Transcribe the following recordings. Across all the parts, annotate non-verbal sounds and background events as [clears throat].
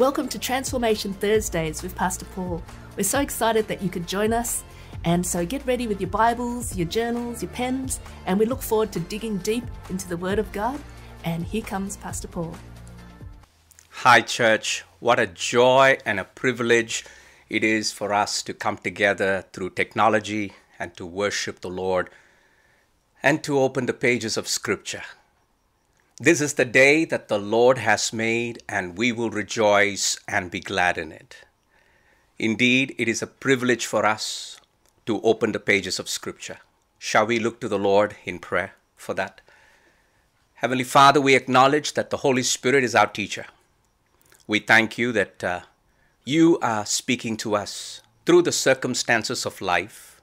Welcome to Transformation Thursdays with Pastor Paul. We're so excited that you could join us. And so get ready with your Bibles, your journals, your pens, and we look forward to digging deep into the Word of God. And here comes Pastor Paul. Hi, church. What a joy and a privilege it is for us to come together through technology and to worship the Lord and to open the pages of Scripture. This is the day that the Lord has made, and we will rejoice and be glad in it. Indeed, it is a privilege for us to open the pages of Scripture. Shall we look to the Lord in prayer for that? Heavenly Father, we acknowledge that the Holy Spirit is our teacher. We thank you that uh, you are speaking to us through the circumstances of life.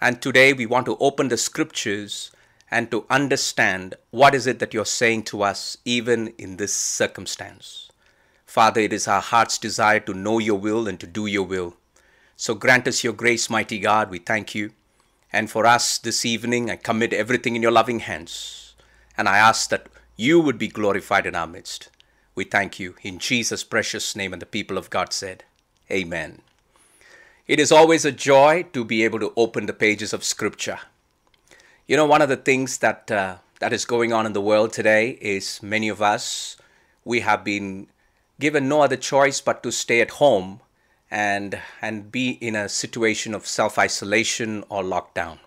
And today we want to open the Scriptures and to understand what is it that you're saying to us even in this circumstance. Father, it is our heart's desire to know your will and to do your will. So grant us your grace, mighty God. We thank you. And for us this evening, I commit everything in your loving hands. And I ask that you would be glorified in our midst. We thank you in Jesus' precious name. And the people of God said, Amen. It is always a joy to be able to open the pages of Scripture you know, one of the things that uh, that is going on in the world today is many of us we have been given no other choice but to stay at home and and be in a situation of self-isolation or lockdown.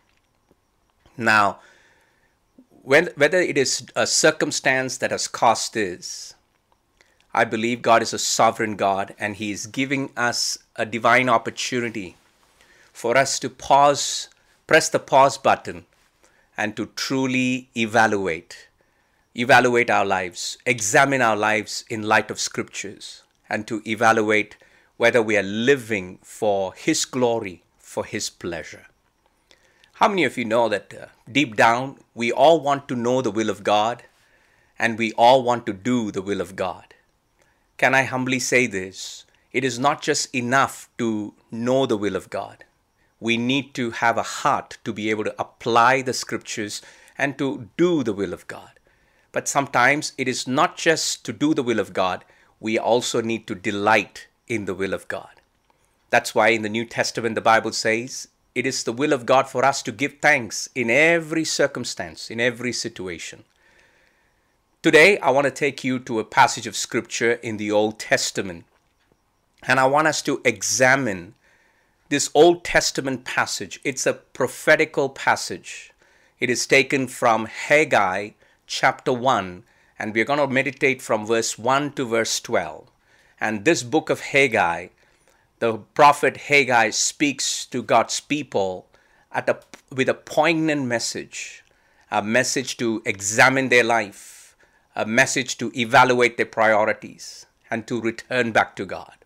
Now, when, whether it is a circumstance that has caused this, I believe God is a sovereign God and He is giving us a divine opportunity for us to pause, press the pause button, and to truly evaluate evaluate our lives examine our lives in light of scriptures and to evaluate whether we are living for his glory for his pleasure. How many of you know that uh, deep down we all want to know the will of god and we all want to do the will of god? Can i humbly say this? It is not just enough to know the will of god we need to have a heart to be able to apply the scriptures and to do the will of God. But sometimes it is not just to do the will of God, we also need to delight in the will of God. That's why in the New Testament, the Bible says it is the will of God for us to give thanks in every circumstance, in every situation. Today, I want to take you to a passage of scripture in the Old Testament, and I want us to examine this Old Testament passage. It's a prophetical passage. It is taken from Haggai chapter 1, and we're going to meditate from verse 1 to verse 12. And this book of Haggai, the prophet Haggai speaks to God's people at a, with a poignant message, a message to examine their life, a message to evaluate their priorities, and to return back to God.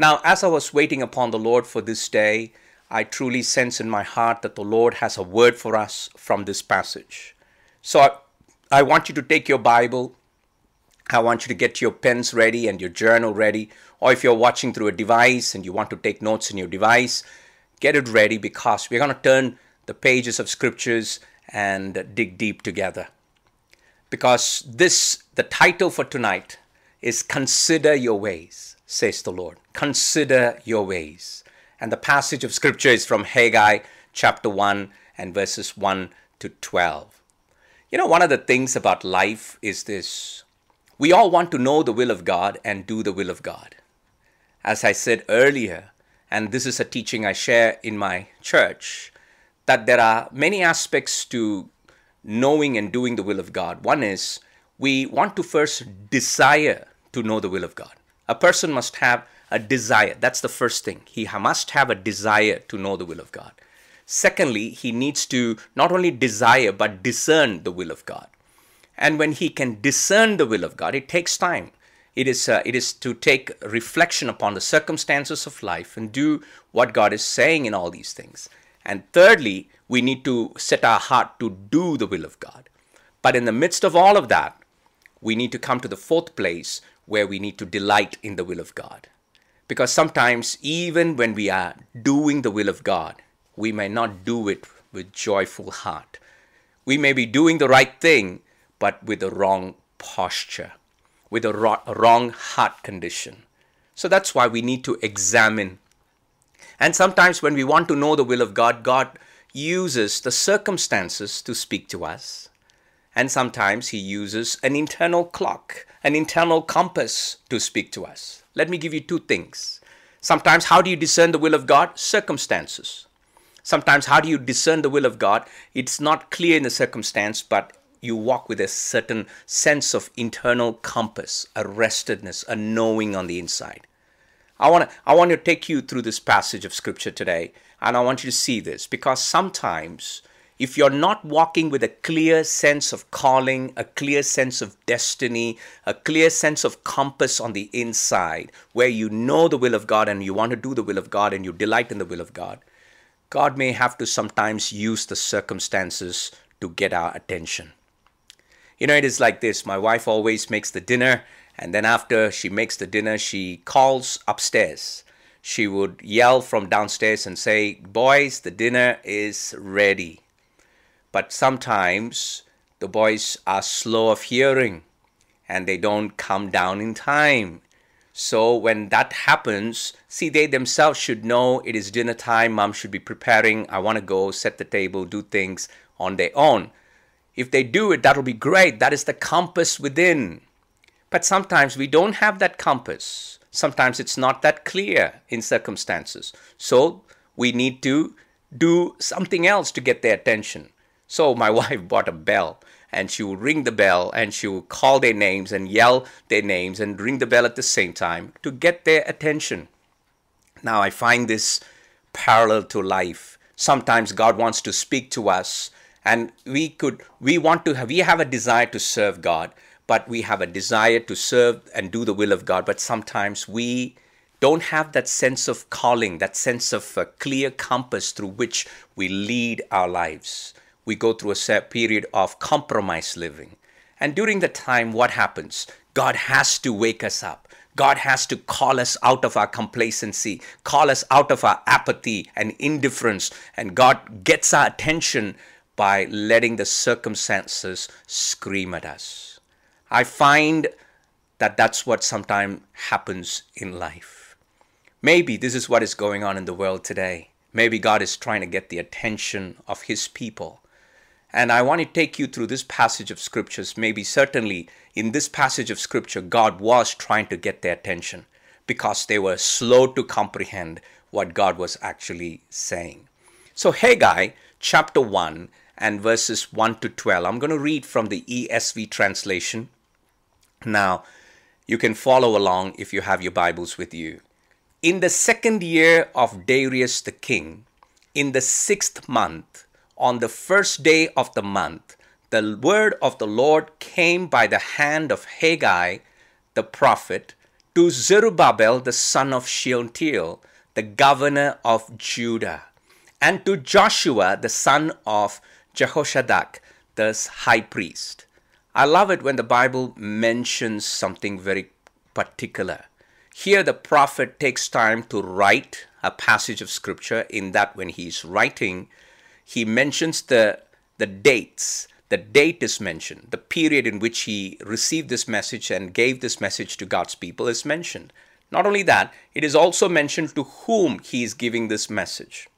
Now, as I was waiting upon the Lord for this day, I truly sense in my heart that the Lord has a word for us from this passage. So I, I want you to take your Bible. I want you to get your pens ready and your journal ready. Or if you're watching through a device and you want to take notes in your device, get it ready because we're going to turn the pages of scriptures and dig deep together. Because this, the title for tonight is Consider Your Ways, says the Lord consider your ways. And the passage of scripture is from Haggai chapter 1 and verses 1 to 12. You know, one of the things about life is this we all want to know the will of God and do the will of God. As I said earlier, and this is a teaching I share in my church, that there are many aspects to knowing and doing the will of God. One is we want to first desire to know the will of God. A person must have a desire. That's the first thing. He must have a desire to know the will of God. Secondly, he needs to not only desire but discern the will of God. And when he can discern the will of God, it takes time. It is, uh, it is to take reflection upon the circumstances of life and do what God is saying in all these things. And thirdly, we need to set our heart to do the will of God. But in the midst of all of that, we need to come to the fourth place where we need to delight in the will of God. Because sometimes, even when we are doing the will of God, we may not do it with joyful heart. We may be doing the right thing, but with the wrong posture, with a wrong heart condition. So that's why we need to examine. And sometimes when we want to know the will of God, God uses the circumstances to speak to us. And sometimes He uses an internal clock, an internal compass to speak to us. Let me give you two things. Sometimes, how do you discern the will of God? Circumstances. Sometimes, how do you discern the will of God? It's not clear in the circumstance, but you walk with a certain sense of internal compass, a restedness, a knowing on the inside. I want to I want to take you through this passage of scripture today and I want you to see this because sometimes if you're not walking with a clear sense of calling, a clear sense of destiny, a clear sense of compass on the inside, where you know the will of God and you want to do the will of God and you delight in the will of God, God may have to sometimes use the circumstances to get our attention. You know, it is like this my wife always makes the dinner, and then after she makes the dinner, she calls upstairs. She would yell from downstairs and say, Boys, the dinner is ready. But sometimes the boys are slow of hearing and they don't come down in time. So when that happens, see, they themselves should know it is dinner time. Mom should be preparing. I want to go set the table, do things on their own. If they do it, that'll be great. That is the compass within. But sometimes we don't have that compass. Sometimes it's not that clear in circumstances. So we need to do something else to get their attention. So my [laughs] wife bought a bell and she would ring the bell and she would call their names and yell their names and ring the bell at the same time to get their attention. Now I find this parallel to life. Sometimes God wants to speak to us and we could we want to have we have a desire to serve God, but we have a desire to serve and do the will of God, but sometimes we don't have that sense of calling, that sense of a clear compass through which we lead our lives we go through a set period of compromise living. And during the time, what happens? God has to wake us up. God has to call us out of our complacency, call us out of our apathy and indifference. And God gets our attention by letting the circumstances scream at us. I find that that's what sometimes happens in life. Maybe this is what is going on in the world today. Maybe God is trying to get the attention of His people. And I want to take you through this passage of scriptures. Maybe certainly in this passage of scripture, God was trying to get their attention because they were slow to comprehend what God was actually saying. So, Haggai chapter 1 and verses 1 to 12. I'm going to read from the ESV translation. Now, you can follow along if you have your Bibles with you. In the second year of Darius the king, in the sixth month, on the first day of the month, the word of the Lord came by the hand of Haggai the prophet to Zerubbabel the son of Shealtiel, the governor of Judah, and to Joshua the son of Jehozadak, the high priest. I love it when the Bible mentions something very particular. Here, the prophet takes time to write a passage of scripture, in that, when he's writing, he mentions the, the dates. The date is mentioned. The period in which he received this message and gave this message to God's people is mentioned. Not only that, it is also mentioned to whom he is giving this message.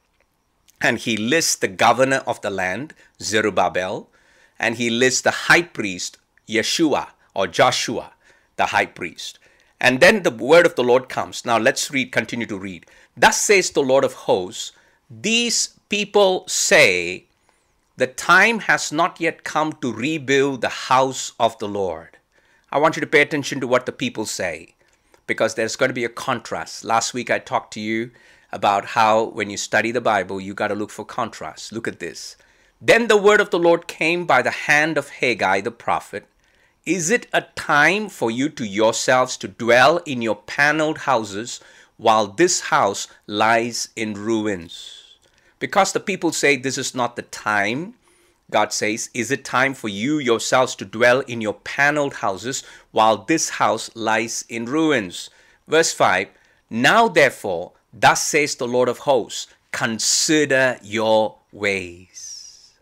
And he lists the governor of the land, Zerubbabel, and he lists the high priest, Yeshua or Joshua, the high priest. And then the word of the Lord comes. Now let's read, continue to read. Thus says the Lord of hosts, these people say the time has not yet come to rebuild the house of the Lord. I want you to pay attention to what the people say because there's going to be a contrast. Last week I talked to you about how when you study the Bible, you got to look for contrast. Look at this. Then the word of the Lord came by the hand of Haggai the prophet. Is it a time for you to yourselves to dwell in your paneled houses while this house lies in ruins? Because the people say this is not the time, God says, Is it time for you yourselves to dwell in your paneled houses while this house lies in ruins? Verse 5 Now therefore, thus says the Lord of hosts, consider your ways.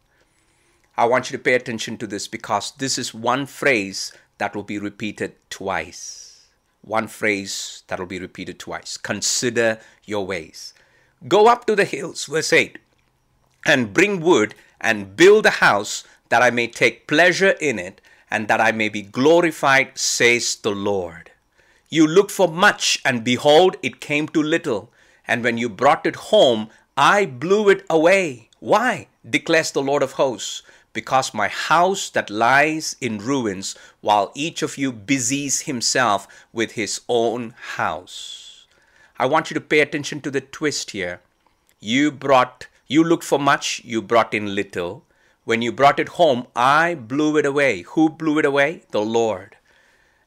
I want you to pay attention to this because this is one phrase that will be repeated twice. one phrase that will be repeated twice. Consider your ways. Go up to the hills, verse 8, and bring wood and build a house that I may take pleasure in it and that I may be glorified, says the Lord. You looked for much, and behold, it came to little. And when you brought it home, I blew it away. Why? declares the Lord of hosts. Because my house that lies in ruins, while each of you busies himself with his own house. I want you to pay attention to the twist here. You brought, you looked for much, you brought in little. When you brought it home, I blew it away. Who blew it away? The Lord.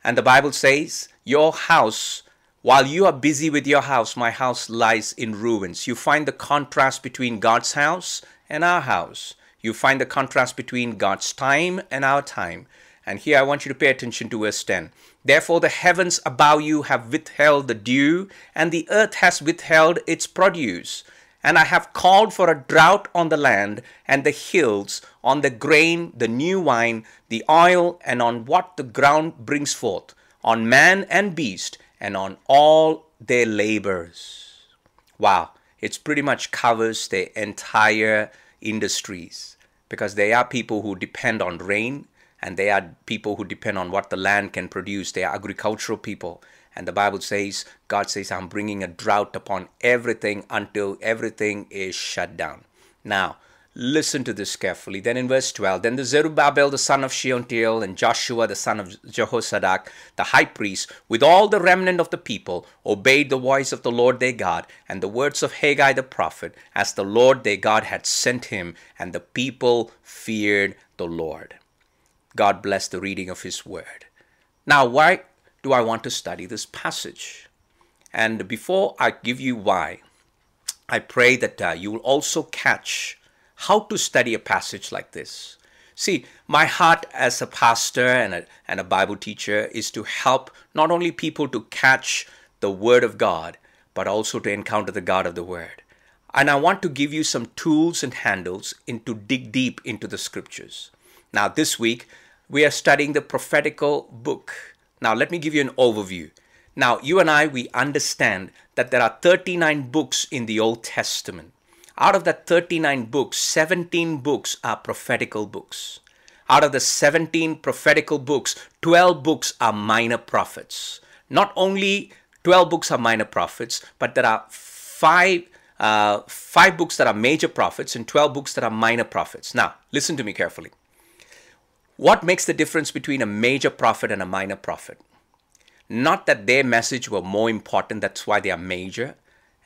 And the Bible says, Your house, while you are busy with your house, my house lies in ruins. You find the contrast between God's house and our house. You find the contrast between God's time and our time. And here I want you to pay attention to verse 10. Therefore, the heavens above you have withheld the dew, and the earth has withheld its produce. And I have called for a drought on the land and the hills, on the grain, the new wine, the oil, and on what the ground brings forth, on man and beast, and on all their labors. Wow, it's pretty much covers the entire industries because they are people who depend on rain and they are people who depend on what the land can produce. They are agricultural people. And the Bible says, God says, I'm bringing a drought upon everything until everything is shut down. Now, listen to this carefully. Then in verse 12, then the Zerubbabel, the son of Shealtiel, and Joshua, the son of Jehozadak, the high priest, with all the remnant of the people, obeyed the voice of the Lord their God and the words of Haggai the prophet, as the Lord their God had sent him, and the people feared the Lord. God bless the reading of his word. Now, why do I want to study this passage? And before I give you why, I pray that uh, you will also catch how to study a passage like this. See, my heart as a pastor and a, and a Bible teacher is to help not only people to catch the Word of God, but also to encounter the God of the Word. And I want to give you some tools and handles in to dig deep into the scriptures. Now, this week, we are studying the prophetical book now, let me give you an overview. Now, you and I, we understand that there are 39 books in the Old Testament. Out of that 39 books, 17 books are prophetical books. Out of the 17 prophetical books, 12 books are minor prophets. Not only 12 books are minor prophets, but there are five, uh, five books that are major prophets and 12 books that are minor prophets. Now, listen to me carefully. What makes the difference between a major prophet and a minor prophet? Not that their message were more important, that's why they are major,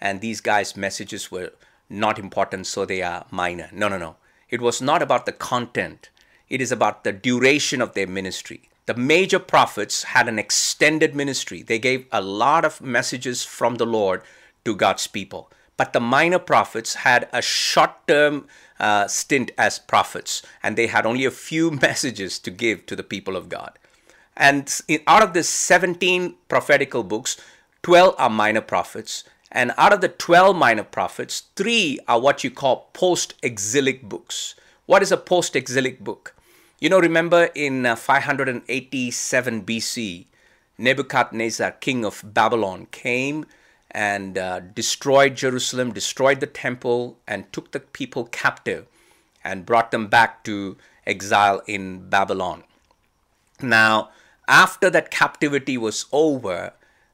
and these guys' messages were not important, so they are minor. No, no, no. It was not about the content, it is about the duration of their ministry. The major prophets had an extended ministry, they gave a lot of messages from the Lord to God's people. But the minor prophets had a short term uh, stint as prophets, and they had only a few [laughs] messages to give to the people of God. And in, out of the 17 prophetical books, 12 are minor prophets. And out of the 12 minor prophets, three are what you call post exilic books. What is a post exilic book? You know, remember in uh, 587 BC, Nebuchadnezzar, king of Babylon, came and uh, destroyed Jerusalem, destroyed the temple, and took the people captive and brought them back to exile in Babylon. Now, after that captivity was over,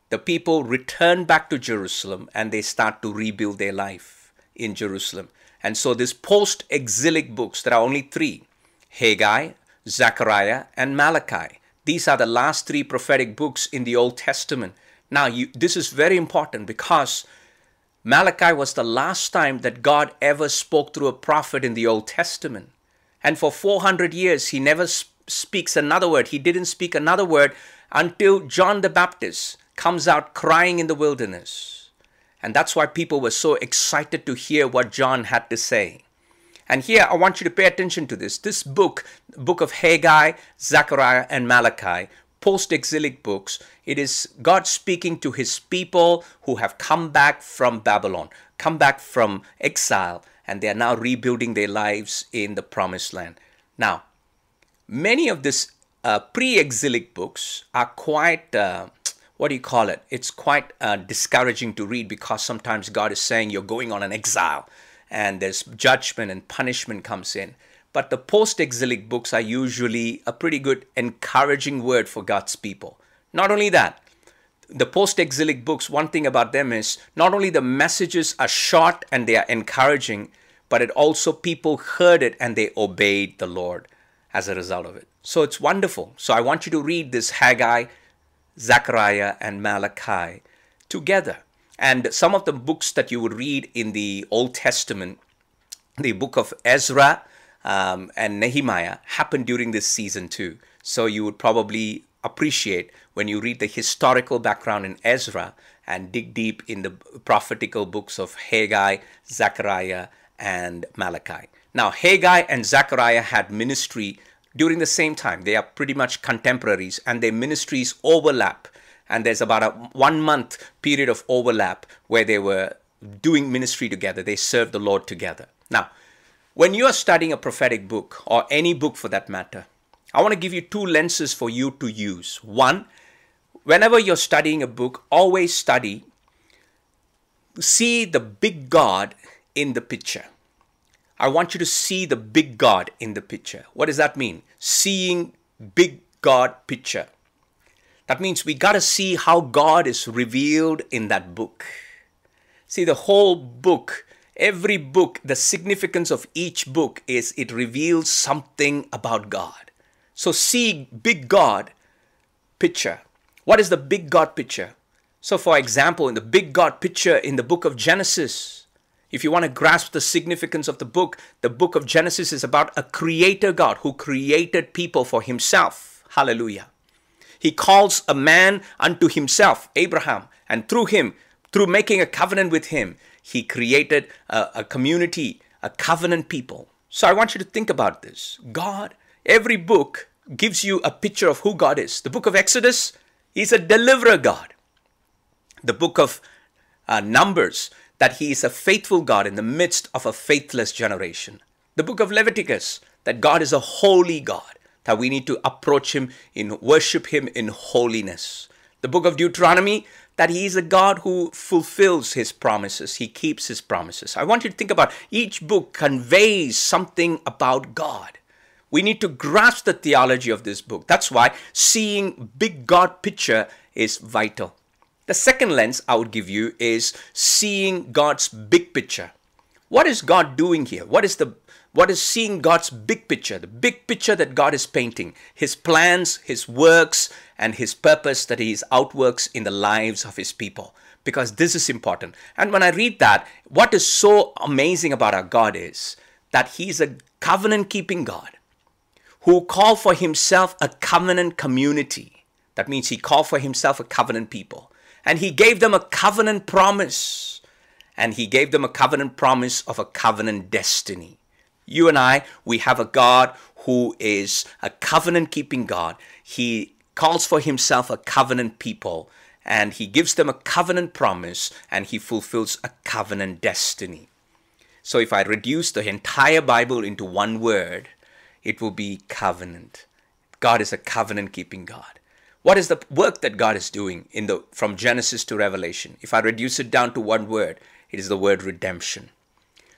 the people returned back to Jerusalem and they start to rebuild their life in Jerusalem. And so, these post exilic books, there are only three Haggai, Zechariah, and Malachi. These are the last three prophetic books in the Old Testament now, you, this is very important because Malachi was the last time that God ever spoke through a prophet in the Old Testament. And for 400 years, he never speaks another word. He didn't speak another word until John the Baptist comes out crying in the wilderness. And that's why people were so excited to hear what John had to say. And here I want you to pay attention to this. This book, book of Haggai, Zechariah, and Malachi, post exilic books, it is God speaking to his people who have come back from Babylon, come back from exile, and they are now rebuilding their lives in the promised land. Now, many of these uh, pre exilic books are quite, uh, what do you call it? It's quite uh, discouraging to read because sometimes God is saying you're going on an exile and there's judgment and punishment comes in. But the post exilic books are usually a pretty good encouraging word for God's people. Not only that, the post exilic books, one thing about them is not only the messages are short and they are encouraging, but it also people heard it and they obeyed the Lord as a result of it. So it's wonderful. So I want you to read this Haggai, Zechariah, and Malachi together. And some of the books that you would read in the Old Testament, the book of Ezra um, and Nehemiah, happened during this season too. So you would probably appreciate when you read the historical background in Ezra and dig deep in the prophetical books of Haggai, Zechariah, and Malachi. Now, Haggai and Zechariah had ministry during the same time. They are pretty much contemporaries, and their ministries overlap. And there's about a one month period of overlap where they were doing ministry together. They served the Lord together. Now, when you are studying a prophetic book, or any book for that matter, I want to give you two lenses for you to use. One, whenever you're studying a book, always study, see the big God in the picture. I want you to see the big God in the picture. What does that mean? Seeing big God picture. That means we got to see how God is revealed in that book. See, the whole book, every book, the significance of each book is it reveals something about God. So, see big God picture. What is the big God picture? So, for example, in the big God picture in the book of Genesis, if you want to grasp the significance of the book, the book of Genesis is about a creator God who created people for himself. Hallelujah. He calls a man unto himself, Abraham, and through him, through making a covenant with him, he created a, a community, a covenant people. So I want you to think about this. God, every book gives you a picture of who God is. The book of Exodus, He's a deliverer God. The book of uh, Numbers, that he is a faithful God in the midst of a faithless generation. The book of Leviticus, that God is a holy God, that we need to approach him in worship him in holiness. The book of Deuteronomy, that he is a God who fulfills his promises, he keeps his promises. I want you to think about each book conveys something about God. We need to grasp the theology of this book. That's why seeing big God picture is vital. The second lens I would give you is seeing God's big picture. What is God doing here? What is the what is seeing God's big picture, the big picture that God is painting, His plans, His works, and His purpose that He outworks in the lives of His people. Because this is important. And when I read that, what is so amazing about our God is that He's a covenant keeping God who called for Himself a covenant community. That means He called for Himself a covenant people and he gave them a covenant promise. And he gave them a covenant promise of a covenant destiny. You and I, we have a God who is a covenant keeping God. He calls for himself a covenant people and he gives them a covenant promise and he fulfills a covenant destiny. So if I reduce the entire Bible into one word, it will be covenant. God is a covenant keeping God. What is the work that God is doing in the from Genesis to Revelation? If I reduce it down to one word, it is the word redemption.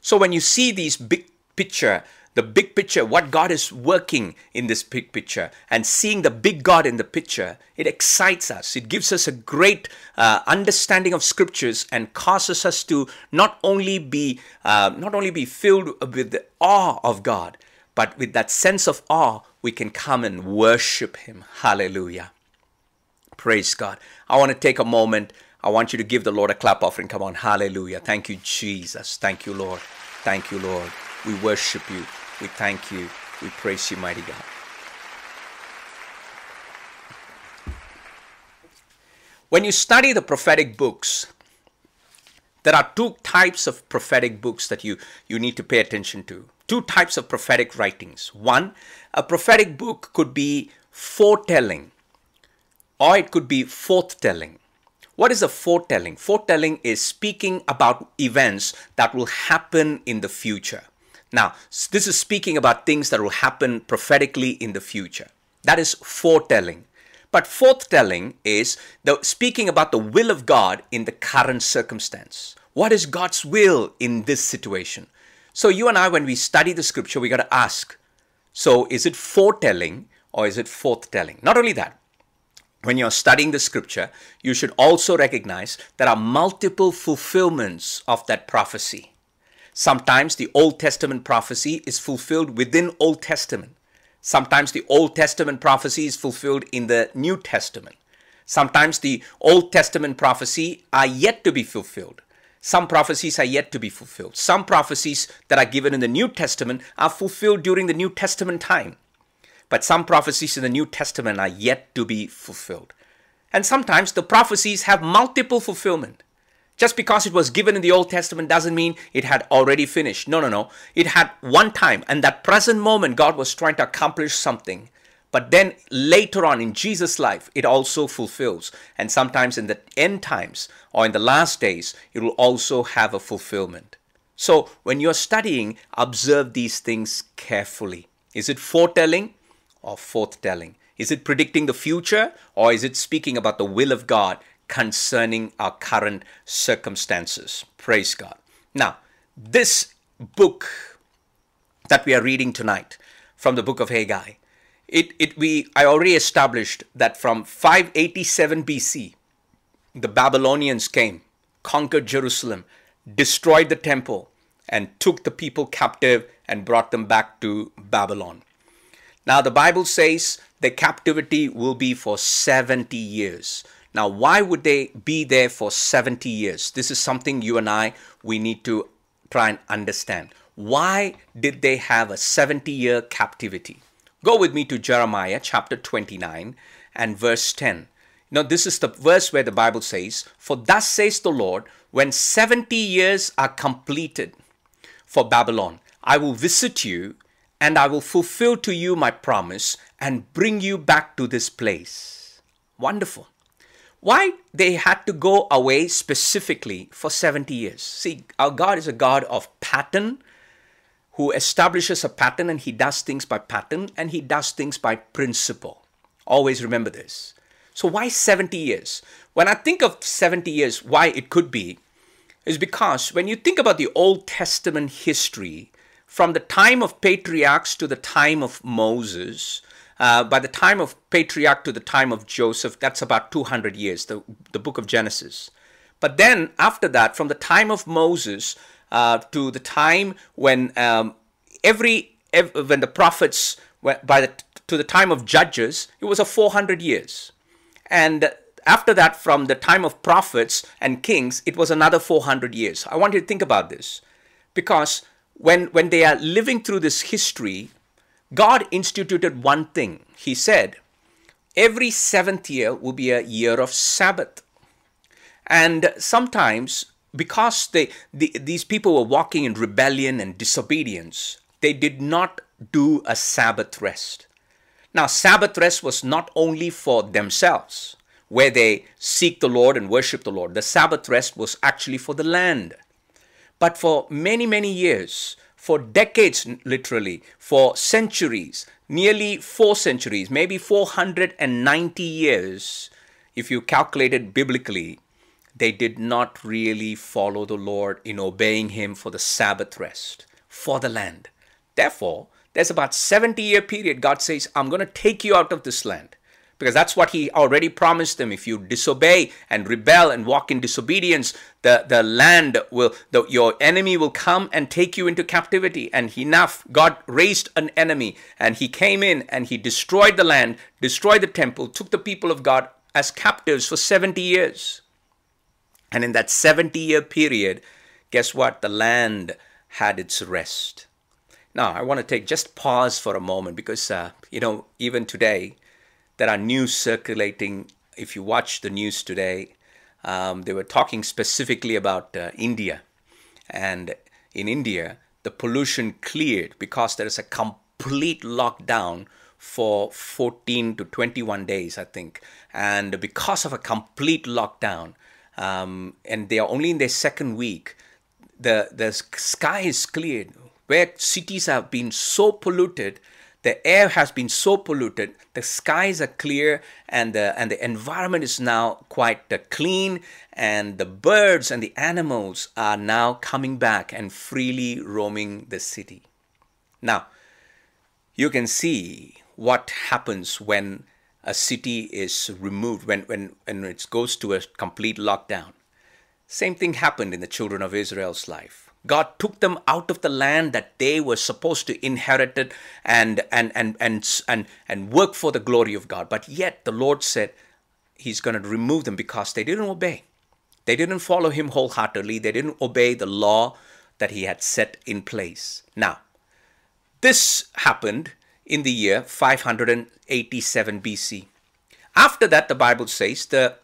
So when you see these big picture, the big picture, what God is working in this big picture, and seeing the big God in the picture, it excites us. It gives us a great uh, understanding of scriptures and causes us to not only be uh, not only be filled with the awe of God, but with that sense of awe, we can come and worship Him. Hallelujah. Praise God. I want to take a moment. I want you to give the Lord a clap offering. Come on. Hallelujah. Thank you, Jesus. Thank you, Lord. Thank you, Lord. We worship you. We thank you. We praise you, mighty God. When you study the prophetic books, there are two types of prophetic books that you, you need to pay attention to. Two types of prophetic writings. One, a prophetic book could be foretelling or it could be forthtelling. What is a foretelling? Foretelling is speaking about events that will happen in the future. Now, this is speaking about things that will happen prophetically in the future. That is foretelling. But foretelling is the speaking about the will of God in the current circumstance. What is God's will in this situation? So you and I, when we study the scripture, we got to ask, so is it foretelling or is it forthtelling? Not only that, when you're studying the scripture, you should also recognize there are multiple fulfillments of that prophecy. Sometimes the Old Testament prophecy is fulfilled within Old Testament. Sometimes the Old Testament prophecy is fulfilled in the New Testament. Sometimes the Old Testament prophecy are yet to be fulfilled. Some prophecies are yet to be fulfilled. Some prophecies that are given in the New Testament are fulfilled during the New Testament time. But some prophecies in the New Testament are yet to be fulfilled. And sometimes the prophecies have multiple fulfillment. Just because it was given in the Old Testament doesn't mean it had already finished. No, no, no. It had one time, and that present moment, God was trying to accomplish something. But then later on in Jesus' life, it also fulfills. And sometimes in the end times or in the last days, it will also have a fulfillment. So when you're studying, observe these things carefully. Is it foretelling or forthtelling? Is it predicting the future or is it speaking about the will of God concerning our current circumstances? Praise God. Now, this book that we are reading tonight from the book of Haggai it, it we I already established that from 587 BC, the Babylonians came, conquered Jerusalem, destroyed the temple, and took the people captive and brought them back to Babylon. Now the Bible says the captivity will be for 70 years. Now, why would they be there for 70 years? This is something you and I we need to try and understand. Why did they have a 70 year captivity? Go with me to Jeremiah chapter 29 and verse 10. Now, this is the verse where the Bible says, For thus says the Lord, when 70 years are completed for Babylon, I will visit you and I will fulfill to you my promise and bring you back to this place. Wonderful. Why they had to go away specifically for 70 years? See, our God is a God of pattern who establishes a pattern and he does things by pattern and he does things by principle. Always remember this. So, why 70 years? When I think of 70 years, why it could be, is because when you think about the Old Testament history, from the time of patriarchs to the time of Moses, uh, by the time of patriarch to the time of Joseph, that's about 200 years, the, the book of Genesis. But then after that, from the time of Moses uh, to the time when um, every, every, when the prophets by the to the time of judges it was a 400 years. And after that from the time of prophets and kings it was another 400 years. I want you to think about this. Because when when they are living through this history god instituted one thing he said every seventh year will be a year of sabbath and sometimes because they, the, these people were walking in rebellion and disobedience, they did not do a Sabbath rest. Now, Sabbath rest was not only for themselves, where they seek the Lord and worship the Lord. The Sabbath rest was actually for the land. But for many, many years, for decades literally, for centuries, nearly four centuries, maybe 490 years, if you calculate it biblically, they did not really follow the Lord in obeying Him for the Sabbath rest, for the land. Therefore, there's about 70 year period God says, I'm going to take you out of this land. Because that's what he already promised them. If you disobey and rebel and walk in disobedience, the, the land will, the, your enemy will come and take you into captivity. And enough, God raised an enemy and he came in and he destroyed the land, destroyed the temple, took the people of God as captives for 70 years. And in that 70 year period, guess what? The land had its rest. Now, I want to take just pause for a moment because, uh, you know, even today, there are news circulating. If you watch the news today, um, they were talking specifically about uh, India. And in India, the pollution cleared because there is a complete lockdown for 14 to 21 days, I think. And because of a complete lockdown, um, and they are only in their second week. The the sky is cleared. Where cities have been so polluted the air has been so polluted, the skies are clear, and the, and the environment is now quite uh, clean, and the birds and the animals are now coming back and freely roaming the city. Now, you can see what happens when a city is removed, when, when, when it goes to a complete lockdown. Same thing happened in the children of Israel's life. God took them out of the land that they were supposed to inherit it and, and, and, and, and, and work for the glory of God. But yet the Lord said He's going to remove them because they didn't obey. They didn't follow Him wholeheartedly. They didn't obey the law that He had set in place. Now, this happened in the year 587 BC. After that, the Bible says the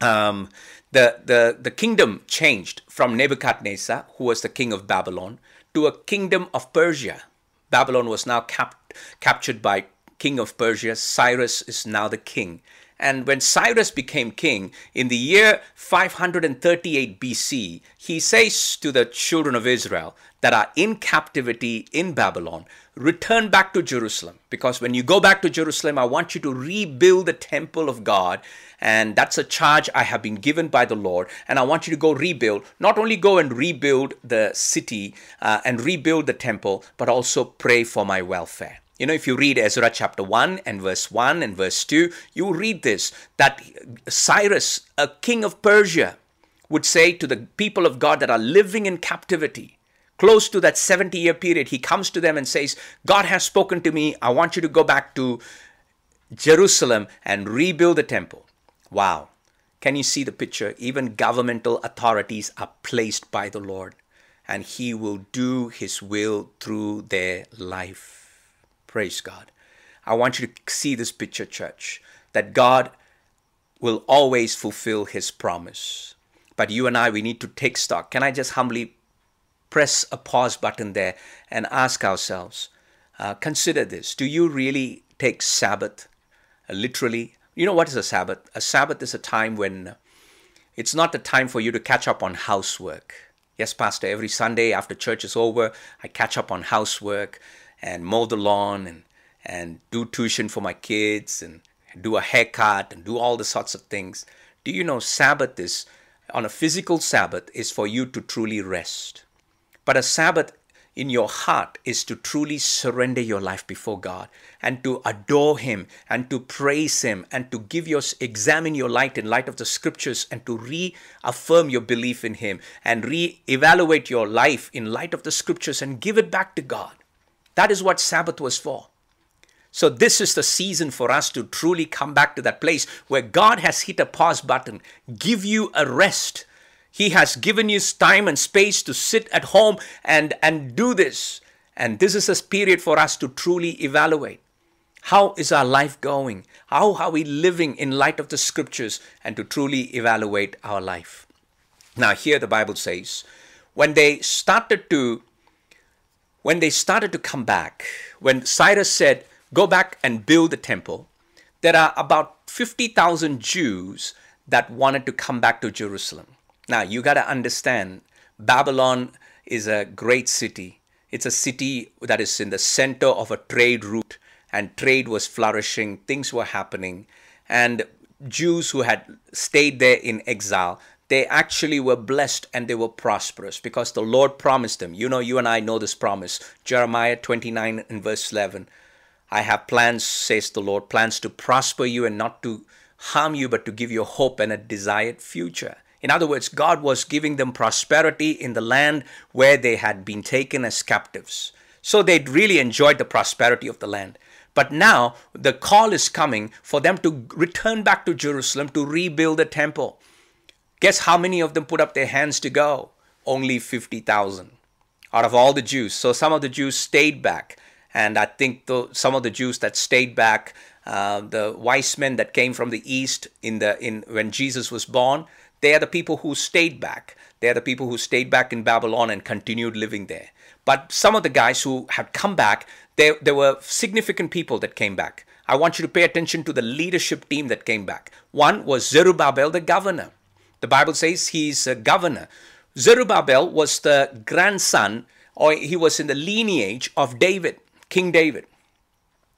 um, the, the, the kingdom changed from Nebuchadnezzar, who was the king of Babylon, to a kingdom of Persia. Babylon was now cap- captured by king of Persia. Cyrus is now the king. And when Cyrus became king in the year 538 BC, he says to the children of Israel that are in captivity in Babylon, return back to Jerusalem. Because when you go back to Jerusalem, I want you to rebuild the temple of God. And that's a charge I have been given by the Lord. And I want you to go rebuild, not only go and rebuild the city uh, and rebuild the temple, but also pray for my welfare. You know, if you read Ezra chapter 1 and verse 1 and verse 2, you read this that Cyrus, a king of Persia, would say to the people of God that are living in captivity, close to that 70 year period, he comes to them and says, God has spoken to me. I want you to go back to Jerusalem and rebuild the temple. Wow. Can you see the picture? Even governmental authorities are placed by the Lord, and He will do His will through their life. Praise God. I want you to see this picture, church, that God will always fulfill his promise. But you and I, we need to take stock. Can I just humbly press a pause button there and ask ourselves, uh, consider this. Do you really take Sabbath uh, literally? You know what is a Sabbath? A Sabbath is a time when it's not the time for you to catch up on housework. Yes, Pastor, every Sunday after church is over, I catch up on housework and mow the lawn and, and do tuition for my kids and do a haircut and do all the sorts of things. Do you know Sabbath is, on a physical Sabbath, is for you to truly rest. But a Sabbath in your heart is to truly surrender your life before God and to adore Him and to praise Him and to give your examine your light in light of the scriptures and to reaffirm your belief in Him and re-evaluate your life in light of the scriptures and give it back to God. That is what Sabbath was for. So, this is the season for us to truly come back to that place where God has hit a pause button, give you a rest. He has given you time and space to sit at home and, and do this. And this is a period for us to truly evaluate. How is our life going? How are we living in light of the scriptures and to truly evaluate our life? Now, here the Bible says, when they started to when they started to come back, when Cyrus said, Go back and build the temple, there are about 50,000 Jews that wanted to come back to Jerusalem. Now, you got to understand, Babylon is a great city. It's a city that is in the center of a trade route, and trade was flourishing, things were happening. And Jews who had stayed there in exile, they actually were blessed and they were prosperous because the Lord promised them. You know, you and I know this promise. Jeremiah 29 and verse 11. I have plans, says the Lord, plans to prosper you and not to harm you, but to give you hope and a desired future. In other words, God was giving them prosperity in the land where they had been taken as captives. So they'd really enjoyed the prosperity of the land. But now the call is coming for them to return back to Jerusalem to rebuild the temple. Guess how many of them put up their hands to go? Only 50,000 out of all the Jews. So some of the Jews stayed back. And I think the, some of the Jews that stayed back, uh, the wise men that came from the east in the in when Jesus was born, they are the people who stayed back. They are the people who stayed back in Babylon and continued living there. But some of the guys who had come back, there, there were significant people that came back. I want you to pay attention to the leadership team that came back. One was Zerubbabel, the governor. The Bible says he's a governor. Zerubbabel was the grandson, or he was in the lineage of David, King David.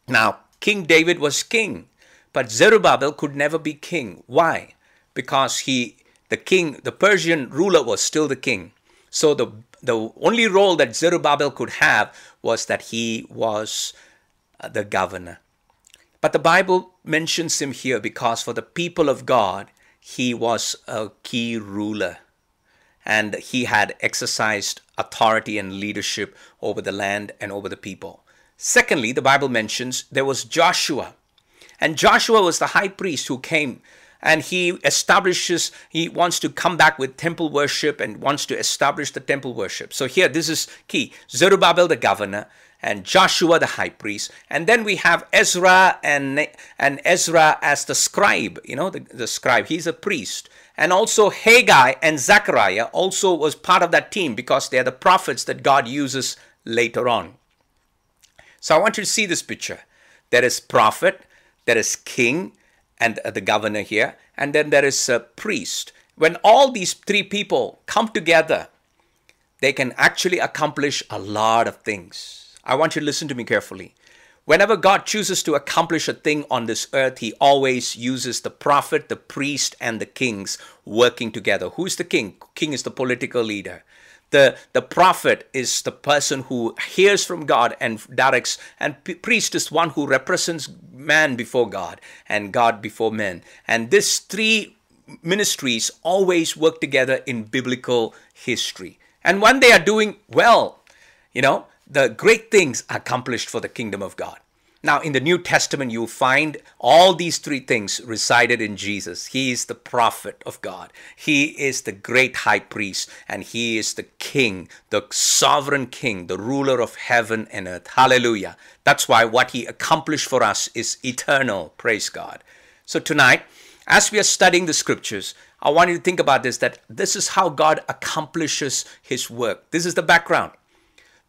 Now, King David was king, but Zerubbabel could never be king. Why? Because he, the king, the Persian ruler was still the king. So the the only role that Zerubbabel could have was that he was uh, the governor. But the Bible mentions him here because for the people of God, he was a key ruler and he had exercised authority and leadership over the land and over the people. Secondly, the Bible mentions there was Joshua. And Joshua was the high priest who came and he establishes, he wants to come back with temple worship and wants to establish the temple worship. So here, this is key Zerubbabel, the governor, and Joshua, the high priest. And then we have Ezra and, and Ezra as the scribe, you know, the, the scribe. He's a priest. And also Haggai and Zechariah also was part of that team because they are the prophets that God uses later on. So I want you to see this picture. There is prophet, there is king, and the governor here, and then there is a priest. When all these three people come together, they can actually accomplish a lot of things. I want you to listen to me carefully. Whenever God chooses to accomplish a thing on this earth, He always uses the prophet, the priest, and the kings working together. Who's the king? King is the political leader. The, the prophet is the person who hears from God and directs, and priest is one who represents man before God and God before men. And these three ministries always work together in biblical history. And when they are doing well, you know, the great things accomplished for the kingdom of God. Now, in the New Testament, you find all these three things resided in Jesus. He is the prophet of God, He is the great high priest, and He is the king, the sovereign king, the ruler of heaven and earth. Hallelujah. That's why what He accomplished for us is eternal. Praise God. So, tonight, as we are studying the scriptures, I want you to think about this that this is how God accomplishes His work. This is the background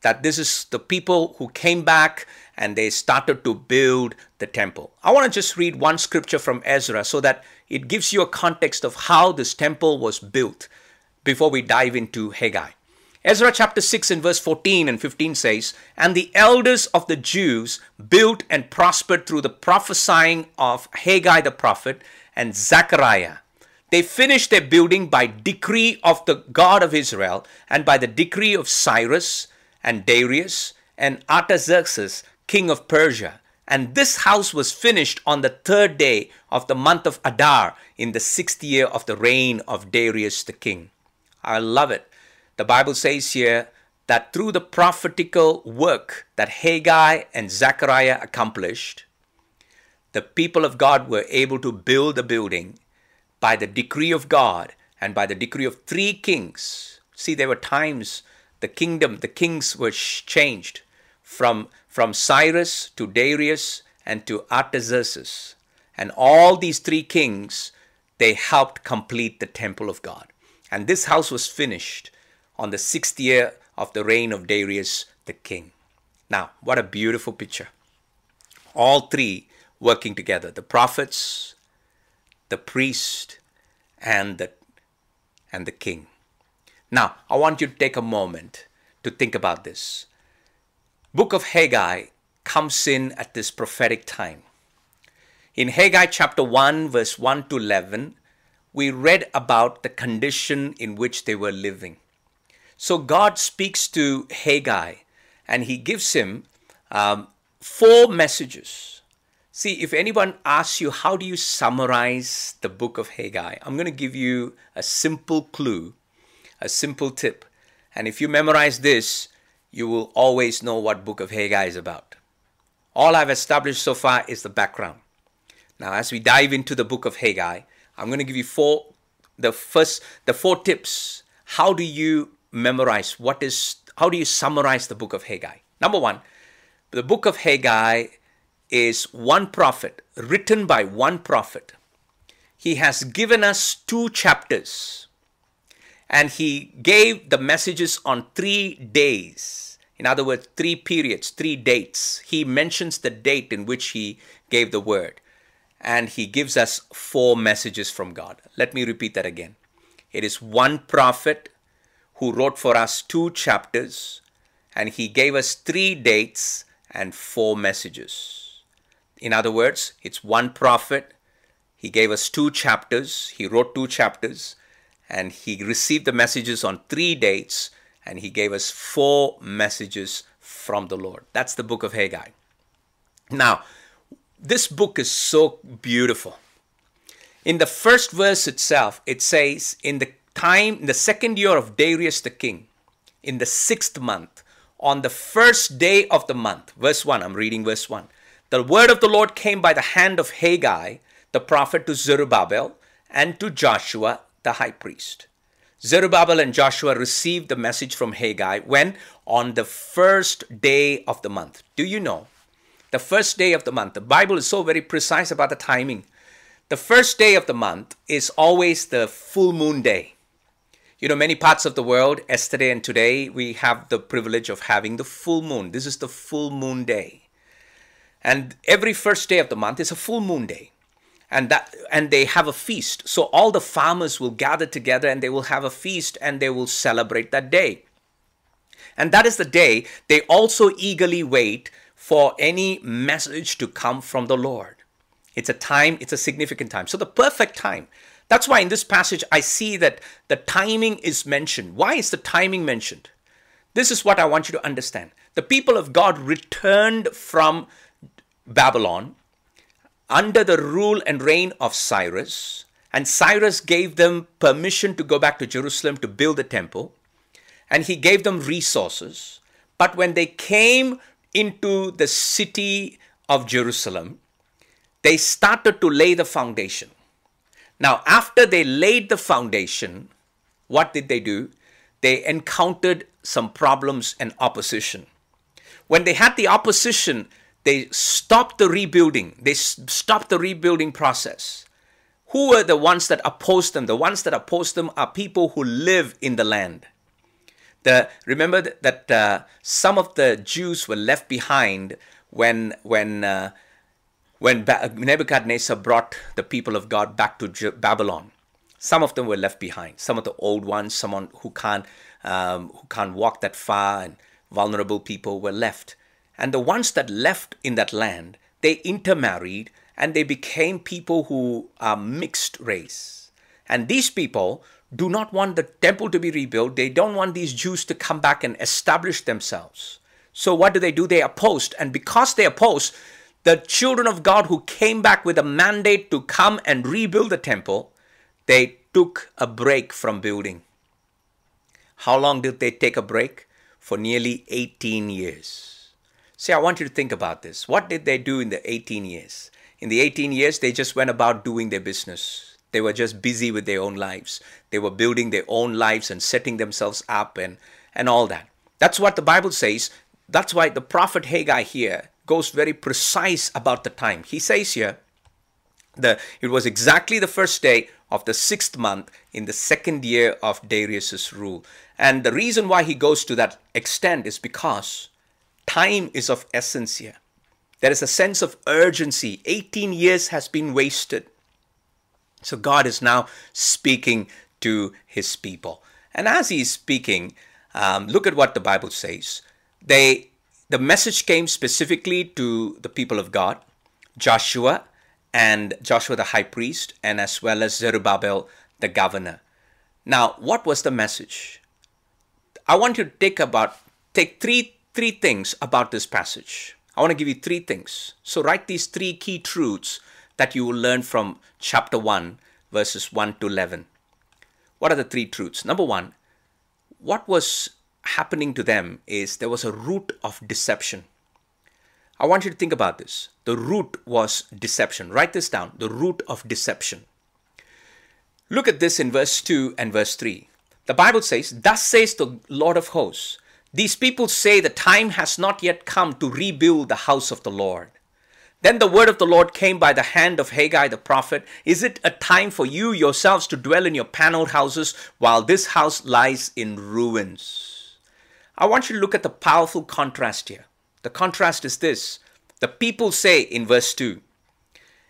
that this is the people who came back and they started to build the temple. I want to just read one scripture from Ezra so that it gives you a context of how this temple was built before we dive into Haggai. Ezra chapter 6 and verse 14 and 15 says, And the elders of the Jews built and prospered through the prophesying of Haggai the prophet and Zechariah. They finished their building by decree of the God of Israel and by the decree of Cyrus and Darius and Artaxerxes, king of Persia. And this house was finished on the third day of the month of Adar in the sixth year of the reign of Darius the king. I love it. The Bible says here that through the prophetical work that Haggai and Zechariah accomplished, the people of God were able to build the building by the decree of God and by the decree of three kings. See, there were times the kingdom, the kings were changed from, from Cyrus to Darius and to Artaxerxes. And all these three kings, they helped complete the temple of God. And this house was finished on the sixth year of the reign of Darius the king. Now, what a beautiful picture. All three working together the prophets, the priest, and the, and the king. Now, I want you to take a moment to think about this. Book of Haggai comes in at this prophetic time. In Haggai chapter 1 verse 1 to 11, we read about the condition in which they were living. So God speaks to Haggai and he gives him um, four messages. See, if anyone asks you, how do you summarize the book of Haggai? I'm going to give you a simple clue a simple tip. And if you memorize this, you will always know what book of Haggai is about. All I've established so far is the background. Now, as we dive into the book of Haggai, I'm going to give you four the first the four tips. How do you memorize what is how do you summarize the book of Haggai? Number 1, the book of Haggai is one prophet written by one prophet. He has given us two chapters and he gave the messages on three days. In other words, three periods, three dates. He mentions the date in which he gave the word. And he gives us four messages from God. Let me repeat that again. It is one prophet who wrote for us two chapters, and he gave us three dates and four messages. In other words, it's one prophet. He gave us two chapters. He wrote two chapters and he received the messages on three dates and he gave us four messages from the Lord. That's the book of Haggai. Now, this book is so beautiful. In the first verse itself, it says, In the time, in the second year of Darius the king, in the sixth month, on the first day of the month, verse 1, I'm reading verse 1. The word of the Lord came by the hand of Haggai, the prophet, to Zerubbabel and to Joshua, the high priest. Zerubbabel and Joshua received the message from Haggai when? On the first day of the month. Do you know? The first day of the month. The Bible is so very precise about the timing. The first day of the month is always the full moon day. You know, many parts of the world, yesterday and today, we have the privilege of having the full moon. This is the full moon day. And every first day of the month is a full moon day. And that and they have a feast. So all the farmers will gather together and they will have a feast and they will celebrate that day. And that is the day they also eagerly wait for any message to come from the Lord. It's a time, it's a significant time. So the perfect time that's why in this passage I see that the timing is mentioned. Why is the timing mentioned? This is what I want you to understand. The people of God returned from Babylon under the rule and reign of Cyrus, and Cyrus gave them permission to go back to Jerusalem to build the temple, and he gave them resources. But when they came into the city of Jerusalem, they started to lay the foundation. Now, after they laid the foundation, what did they do? They encountered some problems and opposition. When they had the opposition, they stopped the rebuilding. They stopped the rebuilding process. Who were the ones that opposed them? The ones that opposed them are people who live in the land. The, remember that uh, some of the Jews were left behind when, when uh, when Nebuchadnezzar brought the people of God back to Babylon, some of them were left behind. Some of the old ones, someone who can't um, who can't walk that far, and vulnerable people were left. And the ones that left in that land, they intermarried and they became people who are mixed race. And these people do not want the temple to be rebuilt. They don't want these Jews to come back and establish themselves. So what do they do? They oppose, and because they oppose, the children of God who came back with a mandate to come and rebuild the temple, they took a break from building. How long did they take a break? For nearly 18 years. See, I want you to think about this. What did they do in the 18 years? In the 18 years, they just went about doing their business. They were just busy with their own lives. They were building their own lives and setting themselves up and, and all that. That's what the Bible says. That's why the prophet Haggai here goes very precise about the time. He says here, the, it was exactly the first day of the sixth month in the second year of Darius's rule. And the reason why he goes to that extent is because time is of essence here. There is a sense of urgency. 18 years has been wasted. So God is now speaking to his people. And as he is speaking, um, look at what the Bible says. They the message came specifically to the people of God, Joshua and Joshua the high priest, and as well as Zerubbabel the governor. Now, what was the message? I want you to take about take three three things about this passage. I want to give you three things. So write these three key truths that you will learn from chapter 1 verses 1 to 11. What are the three truths? Number 1, what was happening to them is there was a root of deception. I want you to think about this. The root was deception. Write this down the root of deception. Look at this in verse 2 and verse 3. The Bible says, Thus says the Lord of hosts, these people say the time has not yet come to rebuild the house of the Lord. Then the word of the Lord came by the hand of Haggai the prophet Is it a time for you yourselves to dwell in your paneled houses while this house lies in ruins? I want you to look at the powerful contrast here. The contrast is this the people say in verse 2,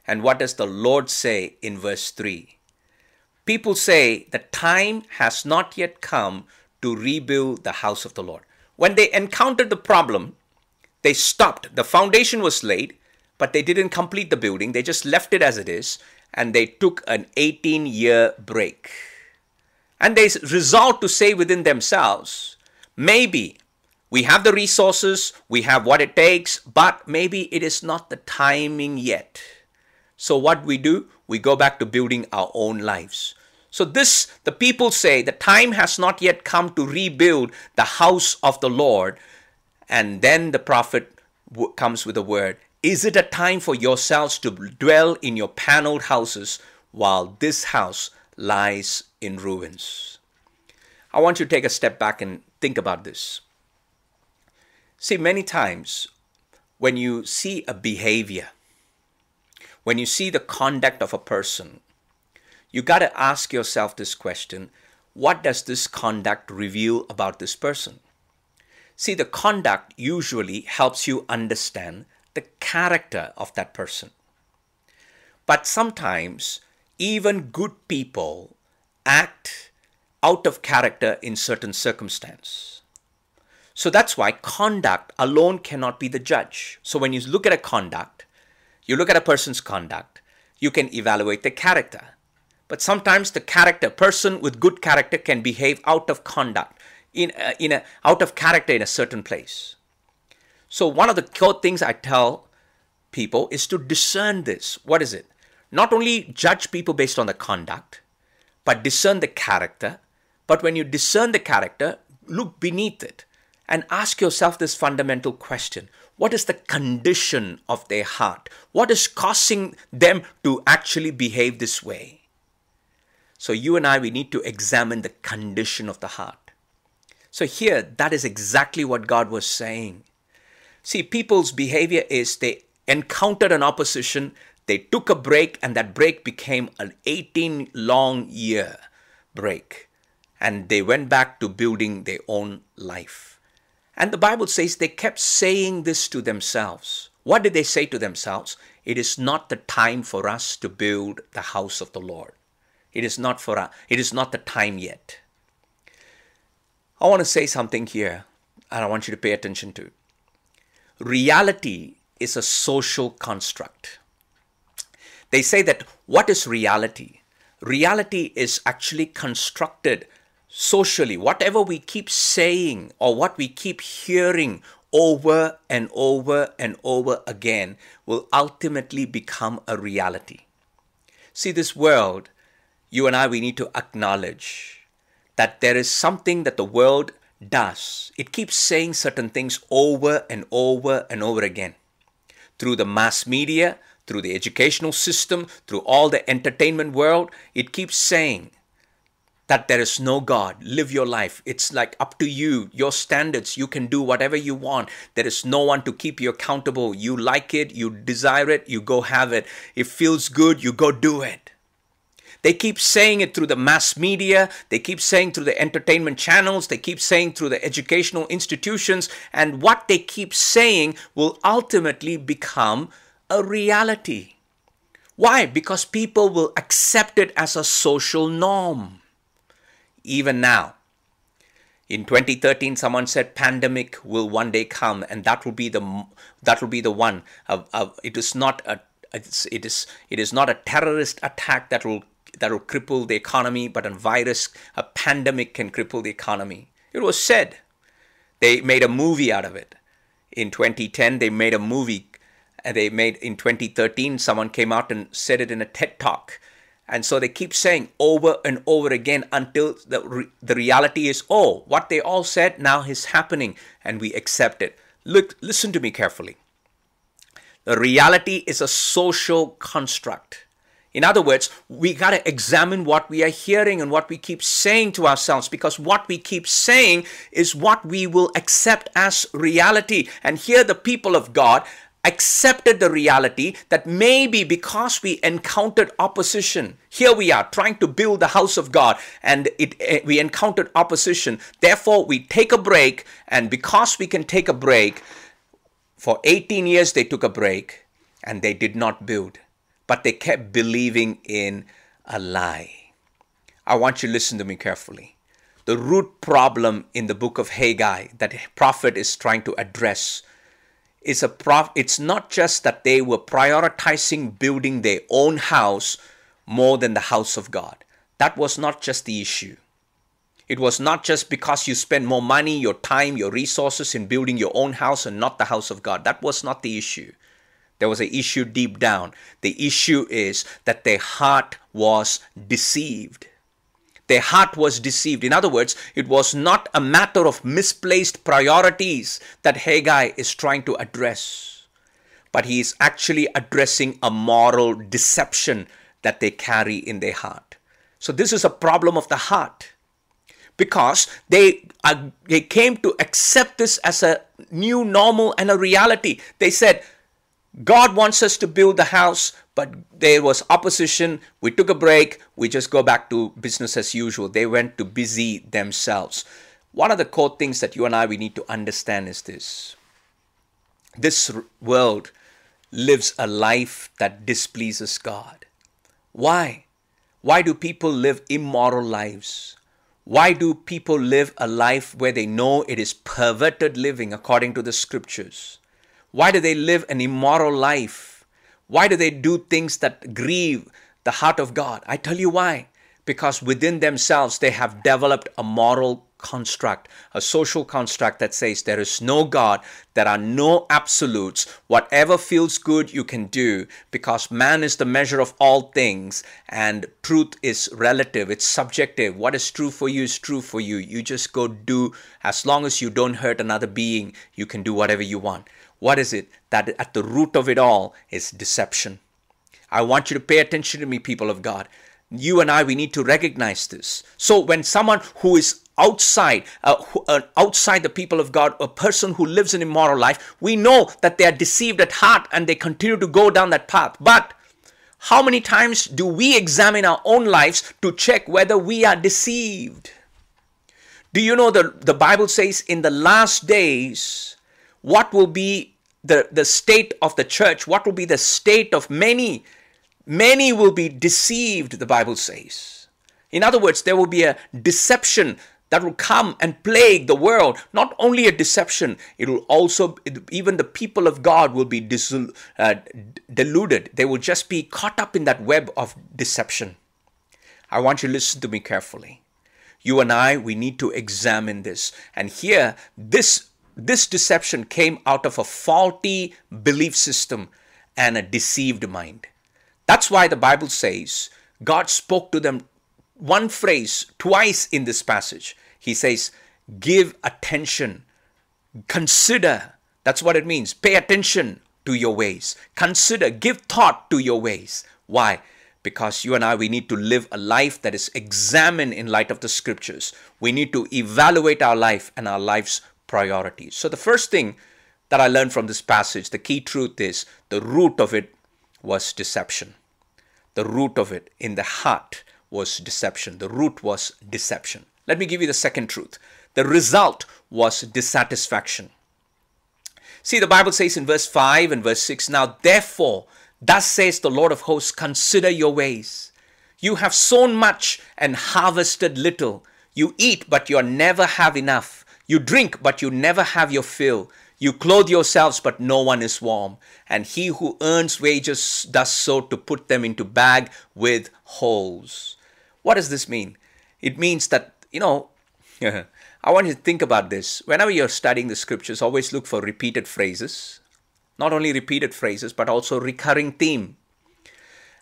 and what does the Lord say in verse 3? People say the time has not yet come to rebuild the house of the Lord. When they encountered the problem, they stopped. The foundation was laid, but they didn't complete the building. They just left it as it is and they took an 18 year break. And they resolved to say within themselves, maybe we have the resources, we have what it takes, but maybe it is not the timing yet. So, what we do, we go back to building our own lives. So, this, the people say, the time has not yet come to rebuild the house of the Lord. And then the prophet comes with a word Is it a time for yourselves to dwell in your paneled houses while this house lies in ruins? I want you to take a step back and think about this. See, many times when you see a behavior, when you see the conduct of a person, you got to ask yourself this question what does this conduct reveal about this person? See, the conduct usually helps you understand the character of that person. But sometimes, even good people act out of character in certain circumstance. So that's why conduct alone cannot be the judge. So when you look at a conduct, you look at a person's conduct, you can evaluate the character. But sometimes the character, person with good character can behave out of conduct, in a, in a out of character in a certain place. So one of the core things I tell people is to discern this. What is it? Not only judge people based on the conduct, but discern the character. But when you discern the character, look beneath it and ask yourself this fundamental question What is the condition of their heart? What is causing them to actually behave this way? So, you and I, we need to examine the condition of the heart. So, here, that is exactly what God was saying. See, people's behavior is they encountered an opposition, they took a break, and that break became an 18 long year break. And they went back to building their own life. And the Bible says they kept saying this to themselves. What did they say to themselves? It is not the time for us to build the house of the Lord. It is not for us. It is not the time yet. I want to say something here, and I want you to pay attention to. it. Reality is a social construct. They say that what is reality? Reality is actually constructed socially, whatever we keep saying or what we keep hearing over and over and over again will ultimately become a reality. See, this world, you and I, we need to acknowledge that there is something that the world does. It keeps saying certain things over and over and over again. Through the mass media, through the educational system, through all the entertainment world, it keeps saying that there is no God. Live your life. It's like up to you, your standards. You can do whatever you want. There is no one to keep you accountable. You like it, you desire it, you go have it. It feels good, you go do it. They keep saying it through the mass media, they keep saying through the entertainment channels, they keep saying through the educational institutions, and what they keep saying will ultimately become a reality. Why? Because people will accept it as a social norm even now. In 2013, someone said pandemic will one day come, and that will be the that will be the one. It is not a it's, it is it is not a terrorist attack that will that will cripple the economy, but a virus, a pandemic can cripple the economy. It was said. They made a movie out of it. In 2010, they made a movie. And they made in 2013, someone came out and said it in a TED talk and so they keep saying over and over again until the, re- the reality is, oh, what they all said now is happening, and we accept it. Look, listen to me carefully. The reality is a social construct. In other words, we got to examine what we are hearing and what we keep saying to ourselves because what we keep saying is what we will accept as reality. And here, the people of God accepted the reality that maybe because we encountered opposition, here we are trying to build the house of God and it, eh, we encountered opposition. Therefore, we take a break, and because we can take a break, for 18 years they took a break and they did not build, but they kept believing in a lie. I want you to listen to me carefully. The root problem in the book of Haggai that prophet is trying to address is a prof- it's not just that they were prioritizing building their own house more than the house of God. That was not just the issue. It was not just because you spend more money, your time, your resources in building your own house and not the house of God. That was not the issue. There was an issue deep down. The issue is that their heart was deceived. Their heart was deceived. In other words, it was not a matter of misplaced priorities that Haggai is trying to address, but he is actually addressing a moral deception that they carry in their heart. So, this is a problem of the heart because they uh, they came to accept this as a new normal and a reality. They said, God wants us to build the house, but there was opposition. We took a break. We just go back to business as usual. They went to busy themselves. One of the core things that you and I we need to understand is this. This world lives a life that displeases God. Why? Why do people live immoral lives? Why do people live a life where they know it is perverted living according to the scriptures? Why do they live an immoral life? Why do they do things that grieve the heart of God? I tell you why. Because within themselves they have developed a moral construct, a social construct that says there is no God, there are no absolutes. Whatever feels good, you can do because man is the measure of all things and truth is relative, it's subjective. What is true for you is true for you. You just go do, as long as you don't hurt another being, you can do whatever you want. What is it? That at the root of it all is deception. I want you to pay attention to me, people of God. You and I, we need to recognize this. So when someone who is outside, uh, who, uh, outside the people of God, a person who lives an immoral life, we know that they are deceived at heart and they continue to go down that path. But how many times do we examine our own lives to check whether we are deceived? Do you know the, the Bible says in the last days, what will be the, the state of the church? What will be the state of many? Many will be deceived, the Bible says. In other words, there will be a deception that will come and plague the world. Not only a deception, it will also, even the people of God will be uh, deluded. They will just be caught up in that web of deception. I want you to listen to me carefully. You and I, we need to examine this. And here, this this deception came out of a faulty belief system and a deceived mind. That's why the Bible says God spoke to them one phrase twice in this passage. He says, Give attention, consider. That's what it means. Pay attention to your ways. Consider, give thought to your ways. Why? Because you and I, we need to live a life that is examined in light of the scriptures. We need to evaluate our life and our lives priorities. So, the first thing that I learned from this passage, the key truth is the root of it was deception. The root of it in the heart was deception. The root was deception. Let me give you the second truth. The result was dissatisfaction. See, the Bible says in verse 5 and verse 6 Now, therefore, thus says the Lord of hosts, consider your ways. You have sown much and harvested little. You eat, but you never have enough. You drink, but you never have your fill. You clothe yourselves, but no one is warm. And he who earns wages does so to put them into bag with holes. What does this mean? It means that, you know, [laughs] I want you to think about this. Whenever you're studying the scriptures, always look for repeated phrases. Not only repeated phrases, but also recurring theme.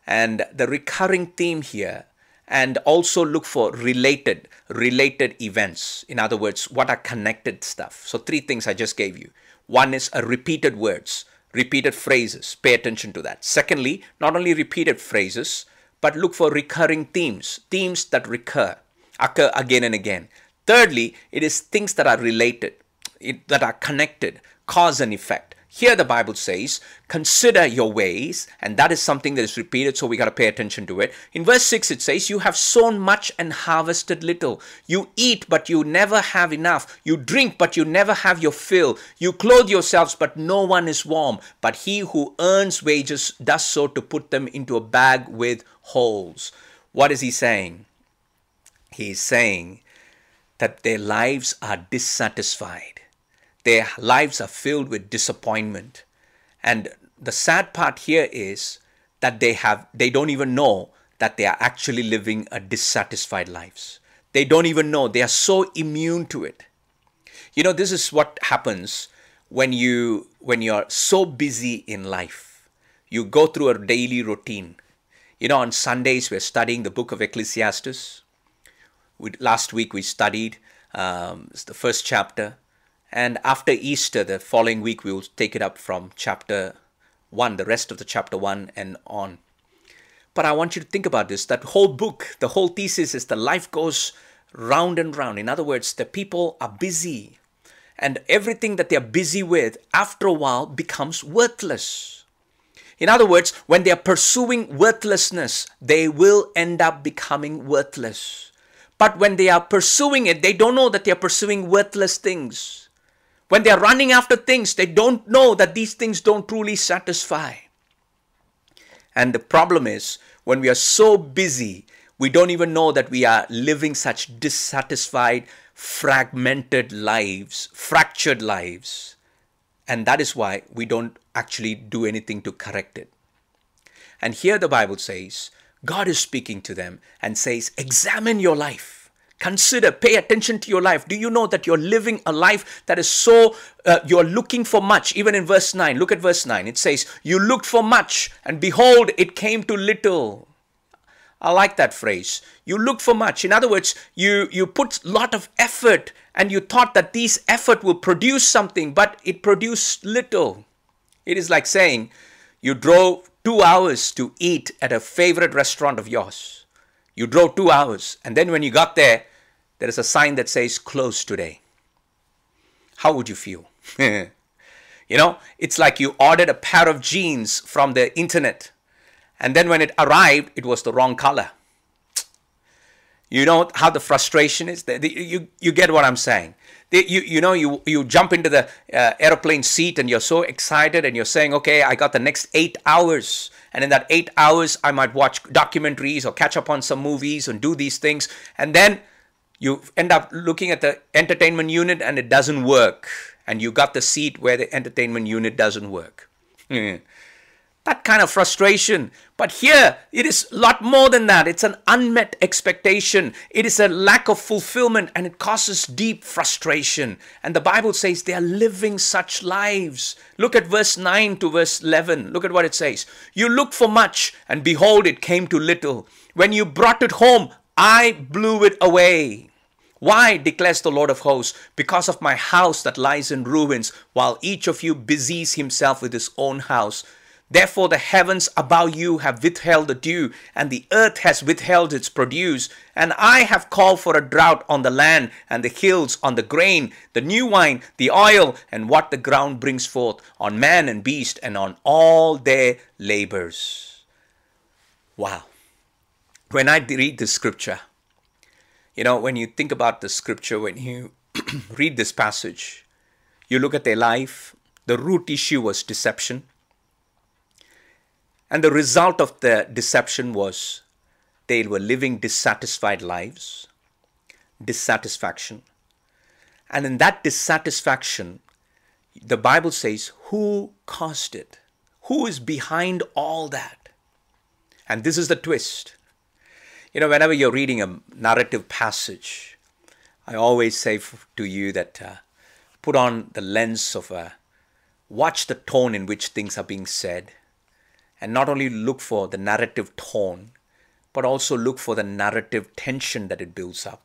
And the recurring theme here and also look for related related events. In other words what are connected stuff. So three things i just gave you. One is a repeated words repeated phrases. Pay attention to that. Secondly not only repeated phrases but look for recurring themes themes that recur occur again and again. Thirdly it is things that are related it, that are connected cause and effect here the Bible says, consider your ways, and that is something that is repeated, so we got to pay attention to it. In verse 6, it says, You have sown much and harvested little. You eat, but you never have enough. You drink, but you never have your fill. You clothe yourselves, but no one is warm. But he who earns wages does so to put them into a bag with holes. What is he saying? He is saying that their lives are dissatisfied their lives are filled with disappointment. And the sad part here is that they have they don't even know that they are actually living a dissatisfied lives. They don't even know. They are so immune to it. You know, this is what happens when you when you're so busy in life. You go through a daily routine. You know, on Sundays we're studying the book of Ecclesiastes. We, last week we studied um, the first chapter, and after Easter, the following week, we will take it up from chapter 1, the rest of the chapter 1 and on. But I want you to think about this that whole book, the whole thesis is the life goes round and round. In other words, the people are busy, and everything that they're busy with, after a while, becomes worthless. In other words, when they are pursuing worthlessness, they will end up becoming worthless. But when they are pursuing it, they don't know that they are pursuing worthless things. When they are running after things, they don't know that these things don't truly satisfy. And the problem is, when we are so busy, we don't even know that we are living such dissatisfied, fragmented lives, fractured lives. And that is why we don't actually do anything to correct it. And here the Bible says, God is speaking to them and says, Examine your life. Consider, pay attention to your life. Do you know that you're living a life that is so, uh, you're looking for much? Even in verse 9, look at verse 9. It says, You looked for much, and behold, it came to little. I like that phrase. You looked for much. In other words, you, you put a lot of effort and you thought that this effort will produce something, but it produced little. It is like saying you drove two hours to eat at a favorite restaurant of yours. You drove two hours, and then when you got there, there is a sign that says close today. How would you feel? [laughs] you know, it's like you ordered a pair of jeans from the internet and then when it arrived, it was the wrong color. You know how the frustration is? You, you get what I'm saying. You, you know, you, you jump into the uh, airplane seat and you're so excited and you're saying, okay, I got the next eight hours. And in that eight hours, I might watch documentaries or catch up on some movies and do these things. And then you end up looking at the entertainment unit and it doesn't work. And you got the seat where the entertainment unit doesn't work. That kind of frustration. But here it is a lot more than that. It's an unmet expectation. It is a lack of fulfillment and it causes deep frustration. And the bible says they are living such lives. Look at verse 9 to verse 11 look at what it says. You looked for much and behold it came to little. When you brought it home I blew it away. Why, declares the Lord of hosts, because of my house that lies in ruins, while each of you busies himself with his own house. Therefore, the heavens above you have withheld the dew, and the earth has withheld its produce. And I have called for a drought on the land and the hills, on the grain, the new wine, the oil, and what the ground brings forth, on man and beast, and on all their labors. Wow. When I read this scripture, you know, when you think about the scripture, when you [clears throat] read this passage, you look at their life, the root issue was deception. And the result of the deception was they were living dissatisfied lives, dissatisfaction. And in that dissatisfaction, the Bible says, who caused it? Who is behind all that? And this is the twist. You know, whenever you're reading a narrative passage, I always say to you that uh, put on the lens of a uh, watch the tone in which things are being said, and not only look for the narrative tone, but also look for the narrative tension that it builds up.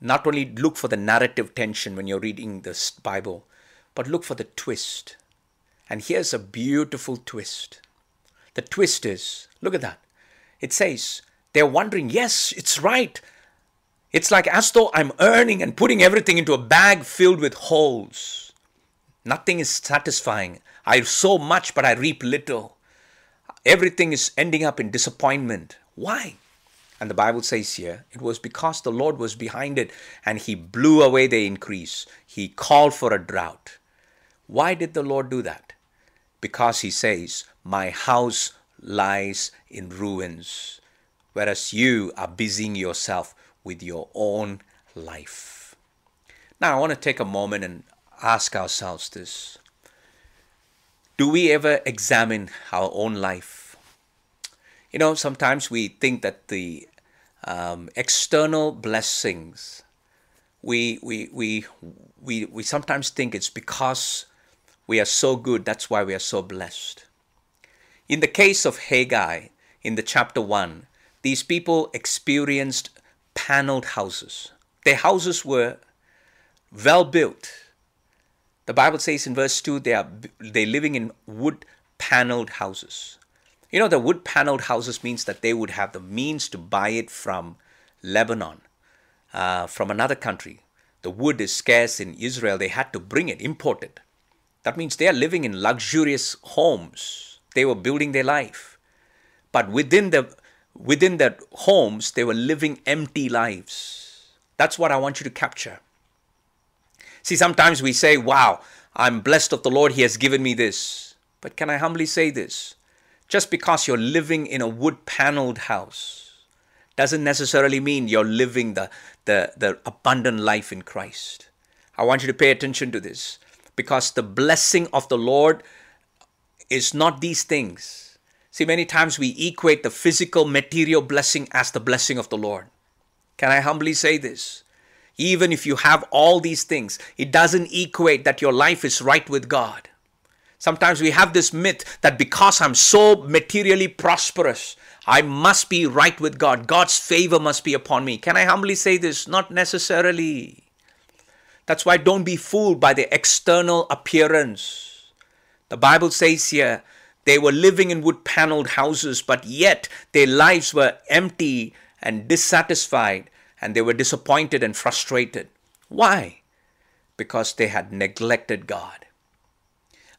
Not only look for the narrative tension when you're reading this Bible, but look for the twist. And here's a beautiful twist. The twist is look at that. It says, they're wondering, yes, it's right. It's like as though I'm earning and putting everything into a bag filled with holes. Nothing is satisfying. I sow much, but I reap little. Everything is ending up in disappointment. Why? And the Bible says here, it was because the Lord was behind it and He blew away the increase. He called for a drought. Why did the Lord do that? Because He says, My house lies in ruins whereas you are busying yourself with your own life. Now, I want to take a moment and ask ourselves this Do we ever examine our own life? You know, sometimes we think that the um, external blessings, we, we, we, we, we sometimes think it's because we are so good, that's why we are so blessed. In the case of Haggai, in the chapter 1, these people experienced paneled houses. Their houses were well built. The Bible says in verse 2 they are they living in wood paneled houses. You know, the wood paneled houses means that they would have the means to buy it from Lebanon, uh, from another country. The wood is scarce in Israel. They had to bring it, import it. That means they are living in luxurious homes. They were building their life. But within the within their homes, they were living empty lives. That's what I want you to capture. See, sometimes we say, Wow, I'm blessed of the Lord, He has given me this. But can I humbly say this? Just because you're living in a wood paneled house doesn't necessarily mean you're living the, the, the abundant life in Christ. I want you to pay attention to this because the blessing of the Lord is not these things. See, many times we equate the physical material blessing as the blessing of the Lord. Can I humbly say this? Even if you have all these things, it doesn't equate that your life is right with God. Sometimes we have this myth that because I'm so materially prosperous, I must be right with God. God's favor must be upon me. Can I humbly say this? Not necessarily. That's why don't be fooled by the external appearance. The Bible says here they were living in wood paneled houses, but yet their lives were empty and dissatisfied, and they were disappointed and frustrated. Why? Because they had neglected God.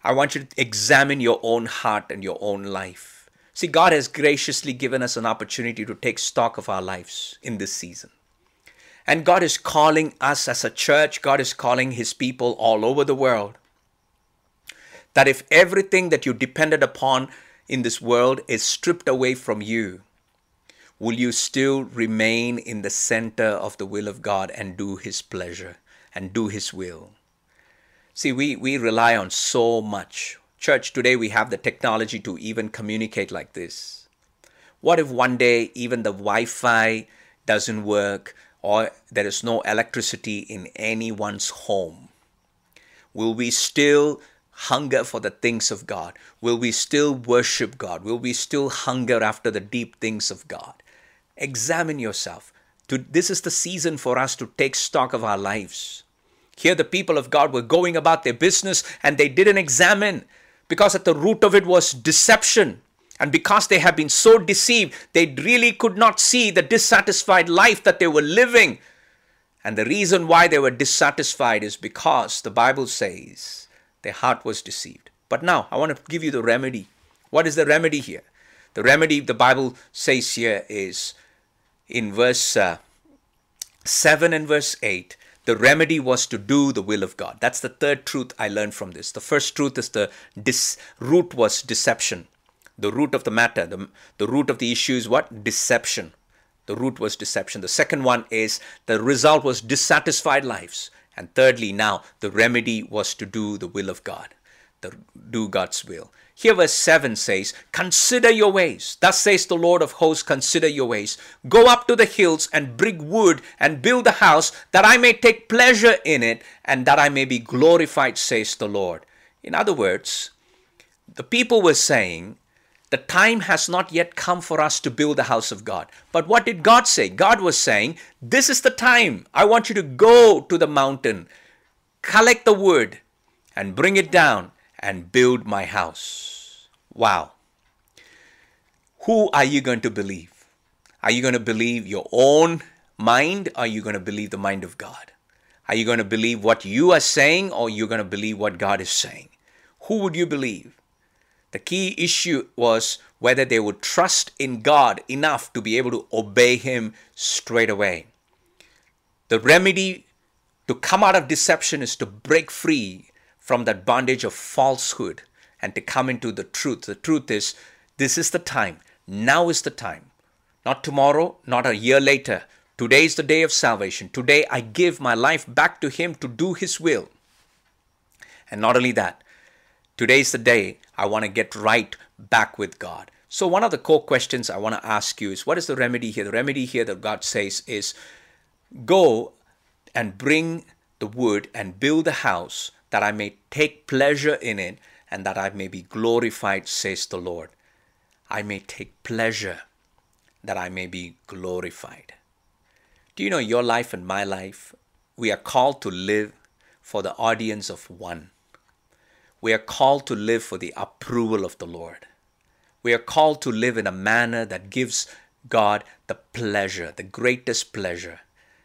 I want you to examine your own heart and your own life. See, God has graciously given us an opportunity to take stock of our lives in this season. And God is calling us as a church, God is calling His people all over the world. That if everything that you depended upon in this world is stripped away from you, will you still remain in the center of the will of God and do His pleasure and do His will? See, we, we rely on so much. Church, today we have the technology to even communicate like this. What if one day even the Wi Fi doesn't work? or there is no electricity in anyone's home? Will we still hunger for the things of God? Will we still worship God? Will we still hunger after the deep things of God? Examine yourself. This is the season for us to take stock of our lives. Here, the people of God were going about their business and they didn't examine because at the root of it was deception. And because they have been so deceived, they really could not see the dissatisfied life that they were living. And the reason why they were dissatisfied is because the Bible says their heart was deceived. But now I want to give you the remedy. What is the remedy here? The remedy the Bible says here is in verse uh, 7 and verse 8 the remedy was to do the will of God. That's the third truth I learned from this. The first truth is the dis- root was deception the root of the matter. The, the root of the issue is what? Deception. The root was deception. The second one is the result was dissatisfied lives. And thirdly, now the remedy was to do the will of God, the, do God's will. Here, verse 7 says, Consider your ways. Thus says the Lord of hosts, Consider your ways. Go up to the hills and bring wood and build a house that I may take pleasure in it and that I may be glorified, says the Lord. In other words, the people were saying, the time has not yet come for us to build the house of God. But what did God say? God was saying, This is the time. I want you to go to the mountain, collect the wood, and bring it down and build my house. Wow. Who are you going to believe? Are you going to believe your own mind? Are you going to believe the mind of God? Are you going to believe what you are saying or are you going to believe what God is saying? Who would you believe? The key issue was whether they would trust in God enough to be able to obey Him straight away. The remedy to come out of deception is to break free from that bondage of falsehood and to come into the truth. The truth is, this is the time. Now is the time. Not tomorrow, not a year later. Today is the day of salvation. Today I give my life back to Him to do His will. And not only that, today is the day I want to get right back with God. So, one of the core questions I want to ask you is what is the remedy here? The remedy here that God says is go and bring the wood and build the house that I may take pleasure in it and that I may be glorified, says the Lord. I may take pleasure that I may be glorified. Do you know your life and my life? We are called to live for the audience of one. We are called to live for the approval of the Lord. We are called to live in a manner that gives God the pleasure, the greatest pleasure,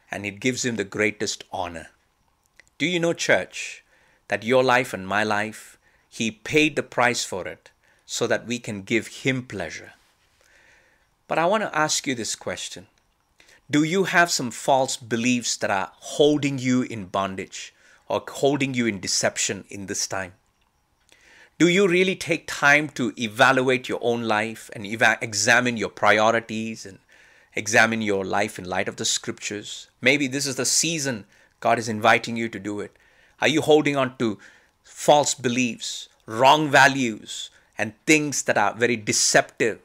and it gives Him the greatest honor. Do you know, church, that your life and my life, He paid the price for it so that we can give Him pleasure? But I want to ask you this question Do you have some false beliefs that are holding you in bondage or holding you in deception in this time? Do you really take time to evaluate your own life and eva- examine your priorities and examine your life in light of the scriptures? Maybe this is the season God is inviting you to do it. Are you holding on to false beliefs, wrong values, and things that are very deceptive?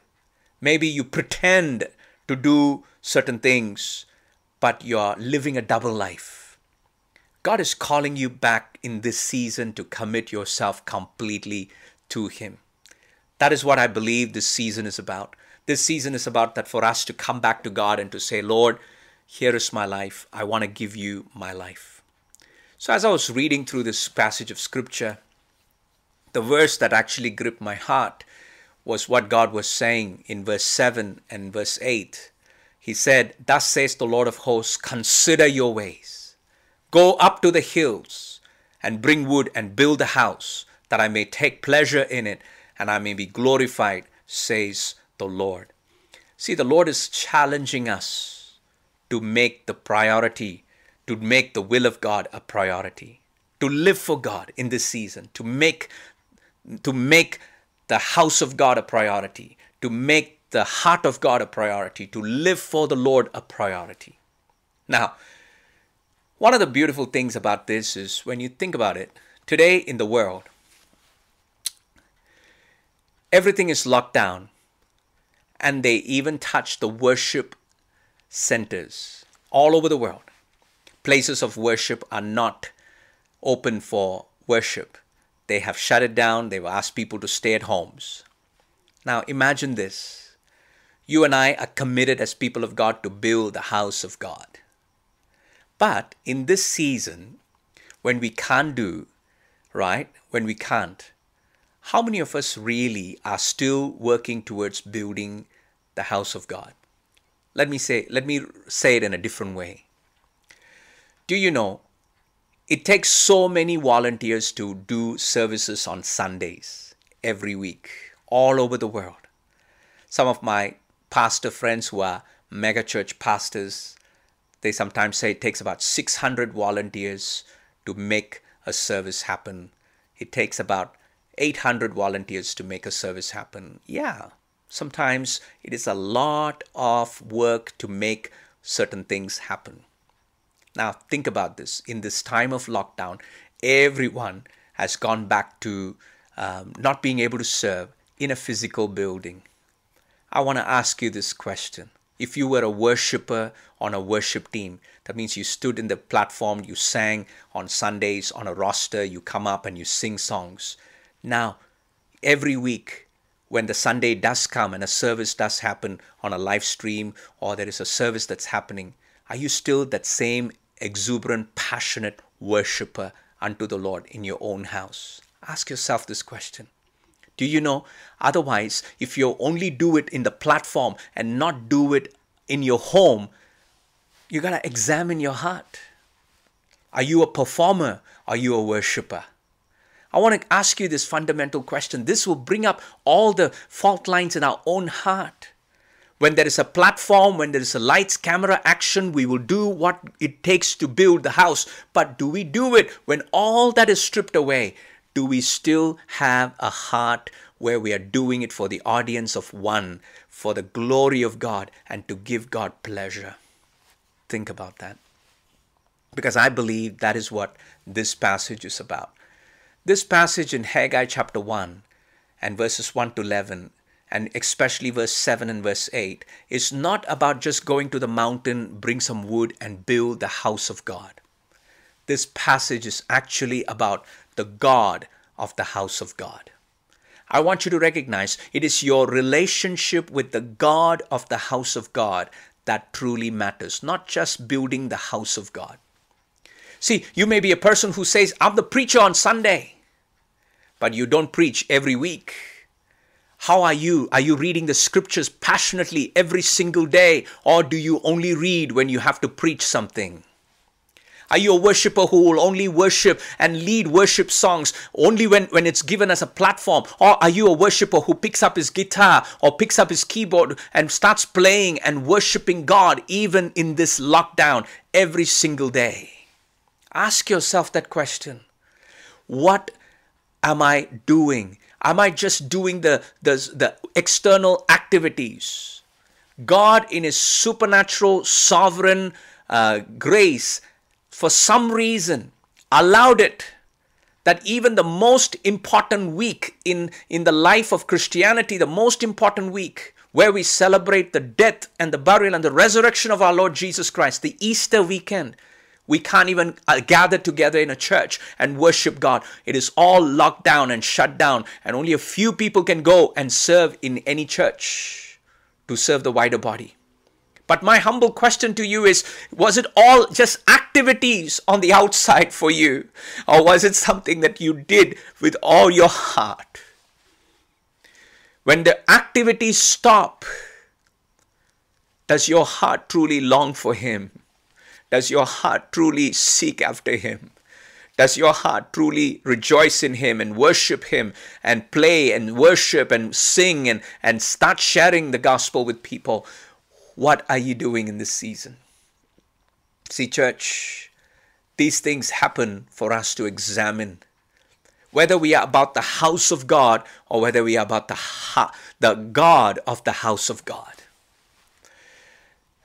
Maybe you pretend to do certain things, but you're living a double life. God is calling you back in this season to commit yourself completely to Him. That is what I believe this season is about. This season is about that for us to come back to God and to say, Lord, here is my life. I want to give you my life. So, as I was reading through this passage of scripture, the verse that actually gripped my heart was what God was saying in verse 7 and verse 8. He said, Thus says the Lord of hosts, consider your ways Go up to the hills and bring wood and build a house, that I may take pleasure in it and I may be glorified, says the Lord. See, the Lord is challenging us to make the priority, to make the will of God a priority, to live for God in this season, to make to make the house of God a priority, to make the heart of God a priority, to live for the Lord a priority. Now, one of the beautiful things about this is when you think about it, today in the world, everything is locked down, and they even touch the worship centers all over the world. Places of worship are not open for worship. They have shut it down, they've asked people to stay at homes. Now imagine this. You and I are committed as people of God to build the house of God. But in this season, when we can't do, right, when we can't, how many of us really are still working towards building the house of God? Let me say, let me say it in a different way. Do you know it takes so many volunteers to do services on Sundays every week all over the world. Some of my pastor friends who are megachurch pastors, they sometimes say it takes about 600 volunteers to make a service happen. It takes about 800 volunteers to make a service happen. Yeah, sometimes it is a lot of work to make certain things happen. Now, think about this. In this time of lockdown, everyone has gone back to um, not being able to serve in a physical building. I want to ask you this question if you were a worshiper on a worship team, that means you stood in the platform, you sang on Sundays on a roster, you come up and you sing songs. Now, every week, when the Sunday does come and a service does happen on a live stream or there is a service that's happening, are you still that same exuberant, passionate worshiper unto the Lord in your own house? Ask yourself this question. Do you know? Otherwise, if you only do it in the platform and not do it in your home, you got to examine your heart. Are you a performer? Are you a worshiper? I want to ask you this fundamental question. This will bring up all the fault lines in our own heart. When there is a platform, when there is a lights, camera, action, we will do what it takes to build the house. But do we do it when all that is stripped away? Do we still have a heart where we are doing it for the audience of one, for the glory of God, and to give God pleasure? Think about that. Because I believe that is what this passage is about. This passage in Haggai chapter 1 and verses 1 to 11, and especially verse 7 and verse 8, is not about just going to the mountain, bring some wood, and build the house of God. This passage is actually about the God of the house of God. I want you to recognize it is your relationship with the God of the house of God that truly matters, not just building the house of God. See, you may be a person who says, I'm the preacher on Sunday but you don't preach every week. How are you? Are you reading the scriptures passionately every single day, or do you only read when you have to preach something? Are you a worshiper who will only worship and lead worship songs only when, when it's given as a platform? Or are you a worshiper who picks up his guitar or picks up his keyboard and starts playing and worshiping God even in this lockdown every single day? Ask yourself that question. What am I doing? Am I just doing the, the, the external activities? God, in His supernatural, sovereign uh, grace, for some reason, allowed it that even the most important week in, in the life of Christianity, the most important week, where we celebrate the death and the burial and the resurrection of our Lord Jesus Christ, the Easter weekend, we can't even uh, gather together in a church and worship God. It is all locked down and shut down, and only a few people can go and serve in any church to serve the wider body. But my humble question to you is was it all just activities on the outside for you? Or was it something that you did with all your heart? When the activities stop, does your heart truly long for Him? Does your heart truly seek after Him? Does your heart truly rejoice in Him and worship Him and play and worship and sing and, and start sharing the gospel with people? What are you doing in this season? See, church, these things happen for us to examine whether we are about the house of God or whether we are about the, ha- the God of the house of God.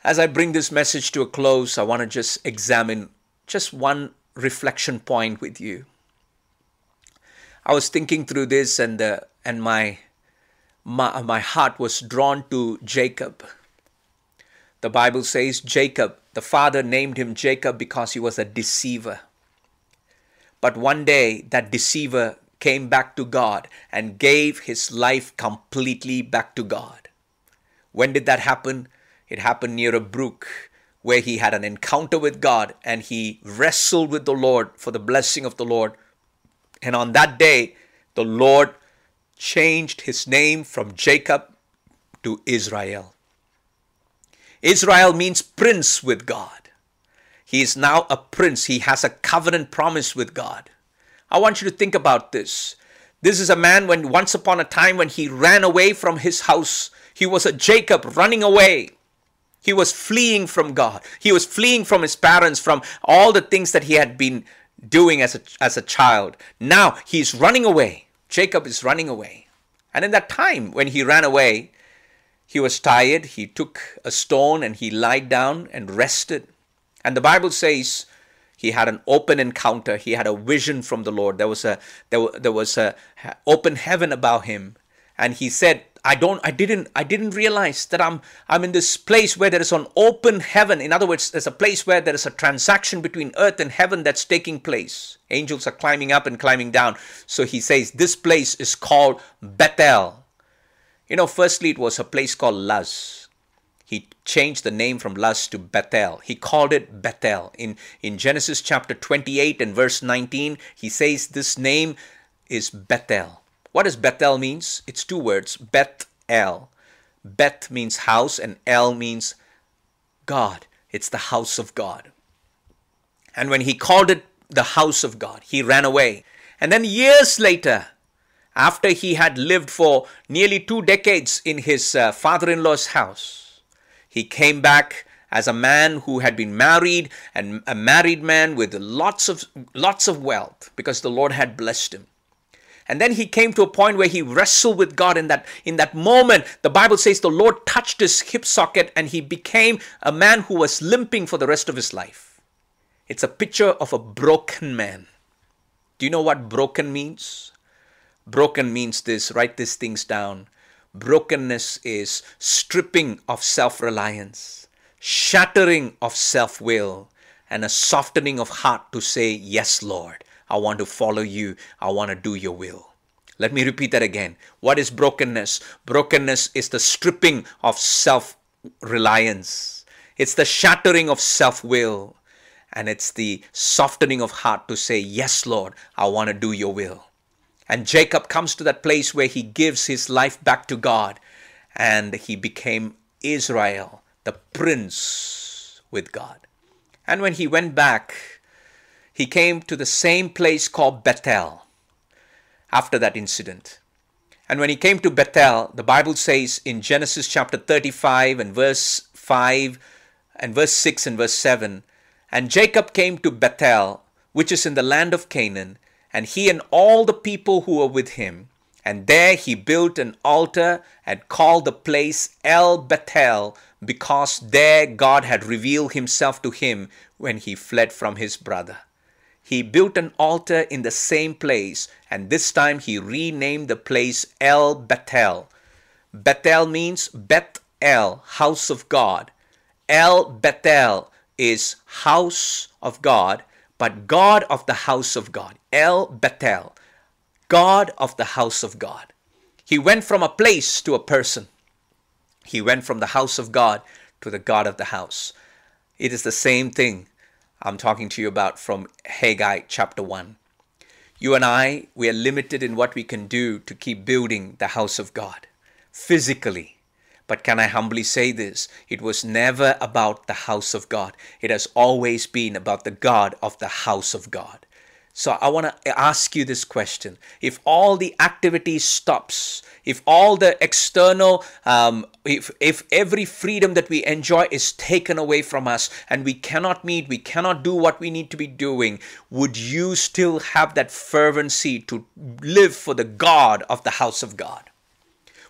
As I bring this message to a close, I want to just examine just one reflection point with you. I was thinking through this, and uh, and my, my my heart was drawn to Jacob. The Bible says Jacob, the father named him Jacob because he was a deceiver. But one day that deceiver came back to God and gave his life completely back to God. When did that happen? It happened near a brook where he had an encounter with God and he wrestled with the Lord for the blessing of the Lord. And on that day, the Lord changed his name from Jacob to Israel. Israel means prince with God. He is now a prince. He has a covenant promise with God. I want you to think about this. This is a man when once upon a time when he ran away from his house, he was a Jacob running away. He was fleeing from God. He was fleeing from his parents, from all the things that he had been doing as a, as a child. Now he's running away. Jacob is running away. And in that time when he ran away, he was tired. He took a stone and he lied down and rested. And the Bible says he had an open encounter. He had a vision from the Lord. There was a there, there was a open heaven about him. And he said, I don't I didn't I didn't realize that I'm I'm in this place where there is an open heaven. In other words, there's a place where there is a transaction between earth and heaven that's taking place. Angels are climbing up and climbing down. So he says this place is called Bethel. You know, firstly it was a place called Luz. He changed the name from Luz to Bethel. He called it Bethel. In in Genesis chapter 28 and verse 19, he says this name is Bethel. What does Bethel means? It's two words, Beth El. Beth means house and El means God. It's the house of God. And when he called it the house of God, he ran away. And then years later, after he had lived for nearly two decades in his uh, father in law's house, he came back as a man who had been married and a married man with lots of lots of wealth because the Lord had blessed him. And then he came to a point where he wrestled with God in that in that moment. The Bible says the Lord touched his hip socket and he became a man who was limping for the rest of his life. It's a picture of a broken man. Do you know what broken means? Broken means this, write these things down. Brokenness is stripping of self reliance, shattering of self will, and a softening of heart to say, Yes, Lord, I want to follow you, I want to do your will. Let me repeat that again. What is brokenness? Brokenness is the stripping of self reliance, it's the shattering of self will, and it's the softening of heart to say, Yes, Lord, I want to do your will. And Jacob comes to that place where he gives his life back to God and he became Israel, the prince with God. And when he went back, he came to the same place called Bethel after that incident. And when he came to Bethel, the Bible says in Genesis chapter 35 and verse 5 and verse 6 and verse 7 And Jacob came to Bethel, which is in the land of Canaan, and he and all the people who were with him. And there he built an altar and called the place El Bethel, because there God had revealed himself to him when he fled from his brother he built an altar in the same place, and this time he renamed the place El Bethel. Bethel means Beth El, house of God. El Bethel is house of God, but God of the house of God. El Bethel, God of the house of God. He went from a place to a person. He went from the house of God to the God of the house. It is the same thing I'm talking to you about from Haggai chapter 1. You and I, we are limited in what we can do to keep building the house of God physically. But can I humbly say this? It was never about the house of God. It has always been about the God of the house of God. So I want to ask you this question. If all the activity stops, if all the external, um, if, if every freedom that we enjoy is taken away from us and we cannot meet, we cannot do what we need to be doing, would you still have that fervency to live for the God of the house of God?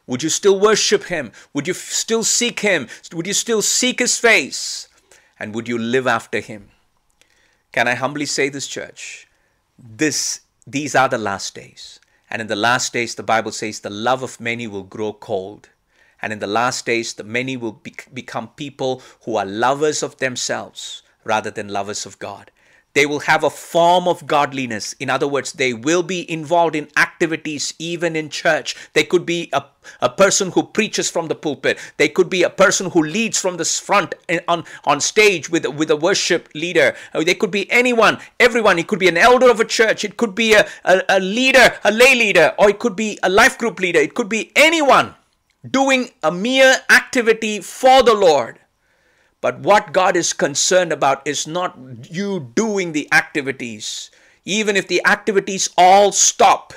Would you still worship Him? Would you still seek Him? Would you still seek His face? And would you live after Him? Can I humbly say this, church? This these are the last days. And in the last days, the Bible says the love of many will grow cold. And in the last days, the many will be- become people who are lovers of themselves rather than lovers of God. They will have a form of godliness. In other words, they will be involved in activities even in church. They could be a, a person who preaches from the pulpit. They could be a person who leads from the front on, on stage with, with a worship leader. Uh, they could be anyone, everyone. It could be an elder of a church. It could be a, a, a leader, a lay leader, or it could be a life group leader. It could be anyone doing a mere activity for the Lord but what God is concerned about is not you doing the activities. Even if the activities all stop,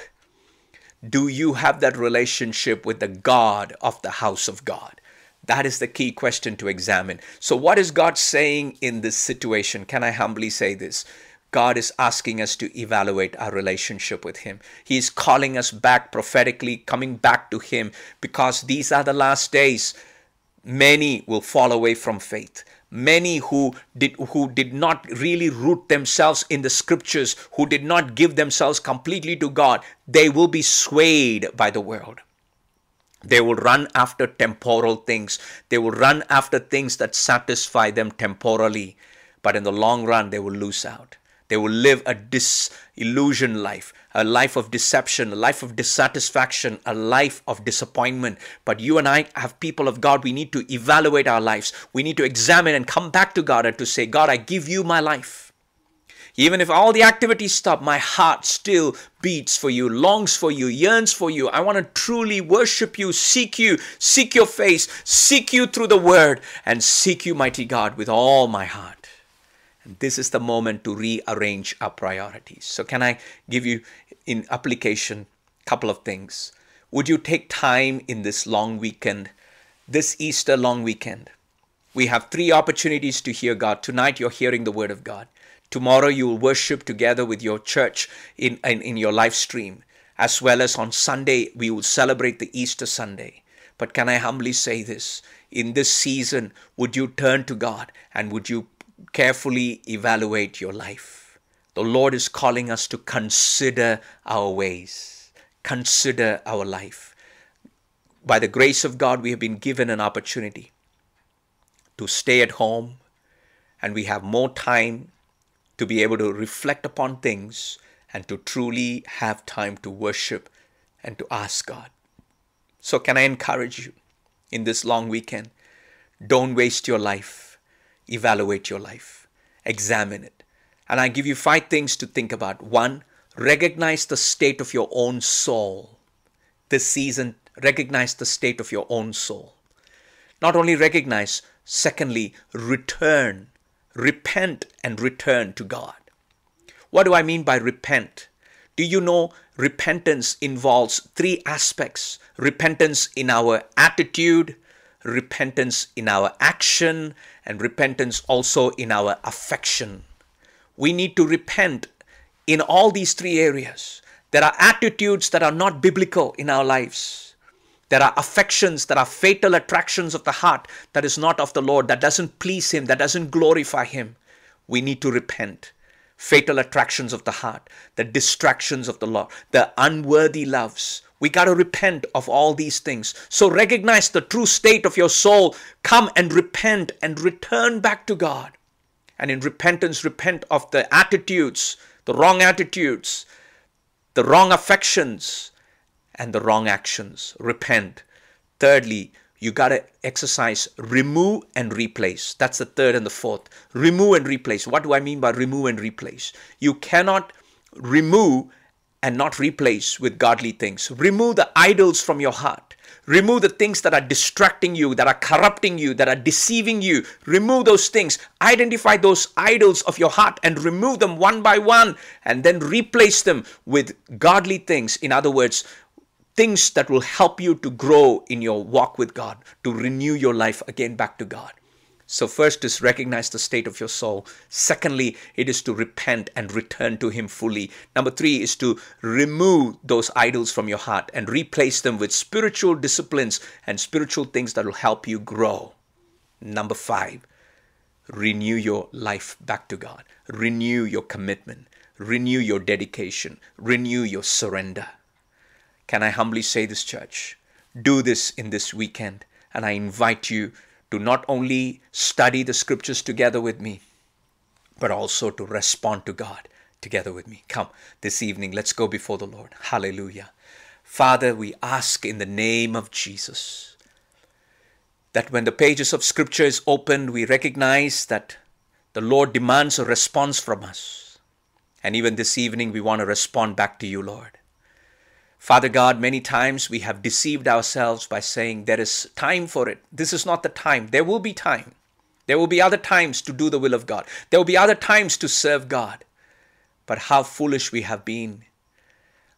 do you have that relationship with the God of the house of God? That is the key question to examine. So, what is God saying in this situation? Can I humbly say this? God is asking us to evaluate our relationship with Him. He is calling us back prophetically, coming back to Him because these are the last days many will fall away from faith. Many who did who did not really root themselves in the scriptures who did not give themselves completely to god they will be swayed by the world. They will run after temporal things. They will run after things that satisfy them temporally. But in the long run they will lose out they will live a disillusioned life a life of deception, a life of dissatisfaction, a life of disappointment. But you and I, have people of God, we need to evaluate our lives. We need to examine and come back to God and to say, God, I give you my life. Even if all the activities stop, my heart still beats for you, longs for you, yearns for you. I want to truly worship you, seek you, seek your face, seek you through the word, and seek you, mighty God, with all my heart. This is the moment to rearrange our priorities. So, can I give you in application a couple of things? Would you take time in this long weekend, this Easter long weekend? We have three opportunities to hear God. Tonight, you're hearing the Word of God. Tomorrow, you will worship together with your church in, in, in your live stream. As well as on Sunday, we will celebrate the Easter Sunday. But can I humbly say this? In this season, would you turn to God and would you carefully evaluate your life. The Lord is calling us to consider our ways, consider our life. By the grace of God, we have been given an opportunity to stay at home and we have more time to be able to reflect upon things and to truly have time to worship and to ask God. So, can I encourage you in this long weekend? Don't waste your life, evaluate your life, examine it. And I give you five things to think about. One, recognize the state of your own soul. This season, recognize the state of your own soul. Not only recognize, secondly, return, repent and return to God. What do I mean by repent? Do you know repentance involves three aspects repentance in our attitude, repentance in our action, and repentance also in our affection. We need to repent in all these three areas. There are attitudes that are not biblical in our lives. There are affections that are fatal attractions of the heart that is not of the Lord, that doesn't please Him, that doesn't glorify Him. We need to repent. Fatal attractions of the heart, the distractions of the Lord, the unworthy loves. We got to repent of all these things. So recognize the true state of your soul. Come and repent and return back to God. And in repentance, repent of the attitudes, the wrong attitudes, the wrong affections, and the wrong actions. Repent. Thirdly, you got to exercise remove and replace. That's the third and the fourth. Remove and replace. What do I mean by remove and replace? You cannot remove and not replace with godly things. Remove the idols from your heart. Remove the things that are distracting you, that are corrupting you, that are deceiving you. Remove those things. Identify those idols of your heart and remove them one by one and then replace them with godly things. In other words, things that will help you to grow in your walk with God, to renew your life again back to God. So, first is recognize the state of your soul. Secondly, it is to repent and return to Him fully. Number three is to remove those idols from your heart and replace them with spiritual disciplines and spiritual things that will help you grow. Number five, renew your life back to God, renew your commitment, renew your dedication, renew your surrender. Can I humbly say this, church? Do this in this weekend, and I invite you to not only study the scriptures together with me, but also to respond to God together with me. Come this evening, let's go before the Lord. Hallelujah. Father, we ask in the name of Jesus that when the pages of scripture is opened, we recognize that the Lord demands a response from us. And even this evening, we want to respond back to you, Lord. Father God, many times we have deceived ourselves by saying there is time for it. This is not the time. There will be time. There will be other times to do the will of God. There will be other times to serve God. But how foolish we have been.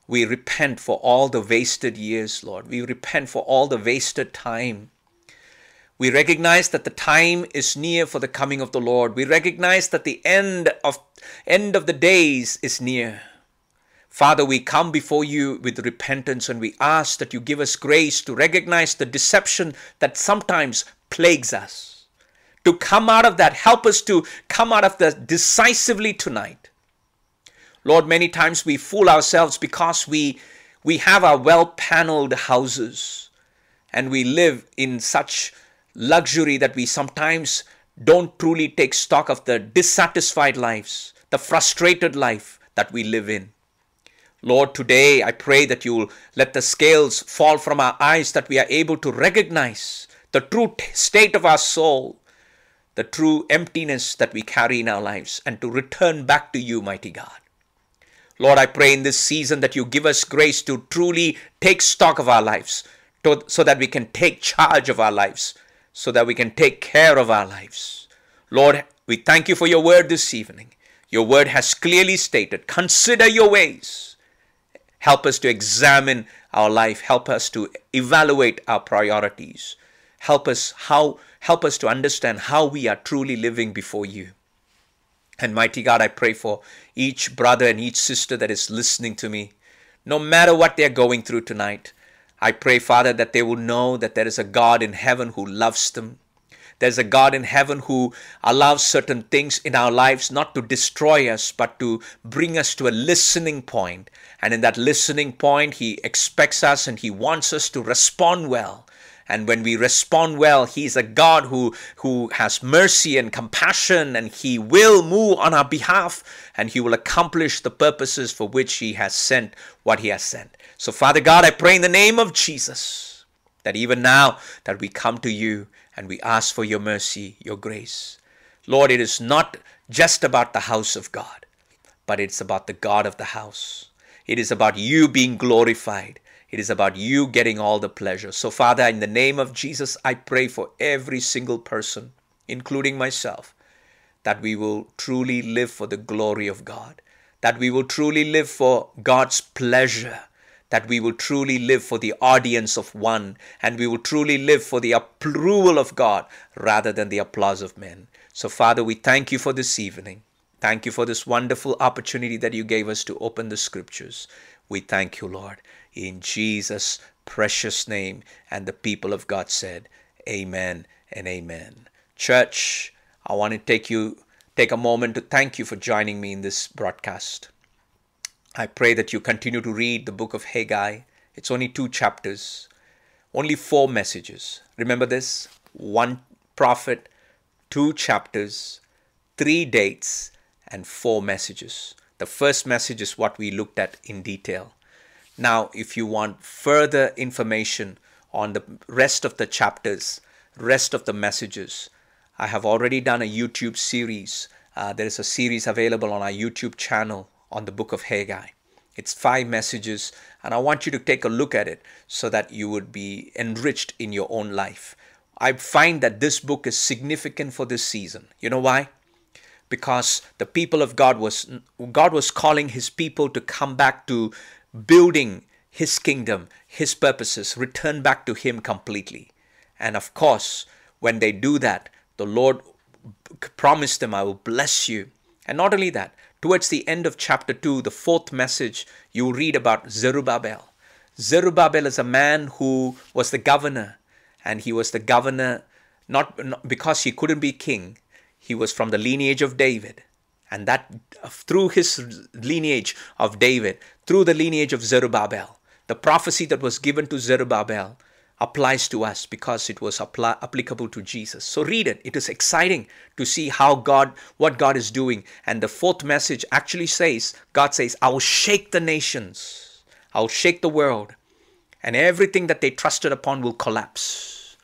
We repent for all the wasted years, Lord. We repent for all the wasted time. We recognize that the time is near for the coming of the Lord. We recognize that the end of end of the days is near. Father, we come before you with repentance and we ask that you give us grace to recognize the deception that sometimes plagues us. To come out of that, help us to come out of that decisively tonight. Lord, many times we fool ourselves because we, we have our well paneled houses and we live in such luxury that we sometimes don't truly take stock of the dissatisfied lives, the frustrated life that we live in. Lord, today I pray that you'll let the scales fall from our eyes, that we are able to recognize the true t- state of our soul, the true emptiness that we carry in our lives, and to return back to you, mighty God. Lord, I pray in this season that you give us grace to truly take stock of our lives, to, so that we can take charge of our lives, so that we can take care of our lives. Lord, we thank you for your word this evening. Your word has clearly stated, consider your ways Help us to examine our life. Help us to evaluate our priorities. Help us how help us to understand how we are truly living before you. And mighty God, I pray for each brother and each sister that is listening to me, no matter what they're going through tonight. I pray, Father, that they will know that there is a God in heaven who loves them, There's a God in heaven who allows certain things in our lives not to destroy us, but to bring us to a listening point. And in that listening point, He expects us and He wants us to respond well. And when we respond well, He's a God who, who has mercy and compassion, and He will move on our behalf, and He will accomplish the purposes for which He has sent what He has sent. So, Father God, I pray in the name of Jesus that even now that we come to you and we ask for your mercy, your grace. Lord, it is not just about the house of God, but it's about the God of the house. It is about you being glorified. It is about you getting all the pleasure. So, Father, in the name of Jesus, I pray for every single person, including myself, that we will truly live for the glory of God, that we will truly live for God's pleasure, that we will truly live for the audience of one, and we will truly live for the approval of God rather than the applause of men. So, Father, we thank you for this evening. Thank you for this wonderful opportunity that you gave us to open the scriptures. We thank you, Lord in Jesus' precious name. And the people of God said, Amen and Amen. Church, I want to take you take a moment to thank you for joining me in this broadcast. I pray that you continue to read the book of Haggai. It's only two chapters, only four messages. Remember this one prophet, two chapters, three dates, and four messages. The first message is what we looked at in detail. Now, if you want further information on the rest of the chapters, rest of the messages, I have already done a YouTube series. Uh, there is a series available on our YouTube channel on the book of Haggai. It's five messages, and I want you to take a look at it so that you would be enriched in your own life. I find that this book is significant for this season. You know why? Because the people of God was God was calling his people to come back to building his kingdom, his purposes, return back to him completely. And of course, when they do that, the Lord promised them, I will bless you. And not only that, towards the end of chapter 2, the fourth message, you read about Zerubbabel. Zerubbabel is a man who was the governor, and he was the governor not, not because he couldn't be king, he was from the lineage of David and that through his lineage of David, through the lineage of Zerubbabel, the prophecy that was given to Zerubbabel applies to us because it was apply, applicable to Jesus. So read it. It is exciting to see how God, what God is doing. And the fourth message actually says, God says, I will shake the nations, I will shake the world, and everything that they trusted upon will collapse.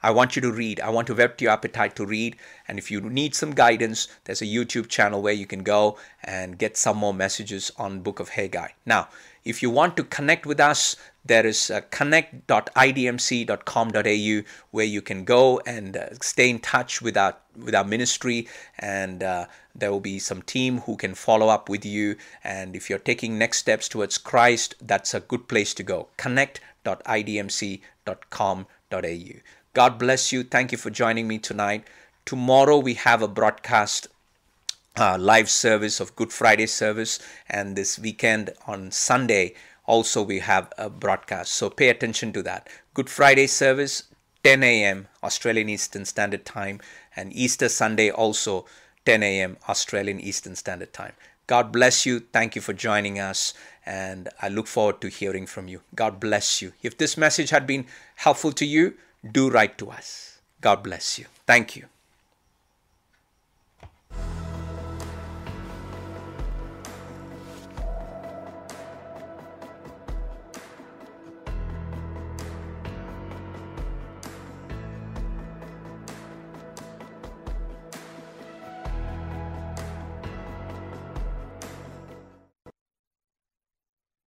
I want you to read. I want to whet your appetite to read. And if you need some guidance, there's a YouTube channel where you can go and get some more messages on Book of Haggai. Now, if you want to connect with us, there is uh, connect.idmc.com.au where you can go and uh, stay in touch with our with our ministry, and uh, there will be some team who can follow up with you. And if you're taking next steps towards Christ, that's a good place to go. Connect.idmc.com.au. God bless you. Thank you for joining me tonight. Tomorrow we have a broadcast uh, live service of Good Friday service, and this weekend on Sunday also we have a broadcast. So pay attention to that. Good Friday service, 10 a.m. Australian Eastern Standard Time, and Easter Sunday also 10 a.m. Australian Eastern Standard Time. God bless you. Thank you for joining us, and I look forward to hearing from you. God bless you. If this message had been helpful to you, do write to us. God bless you. Thank you.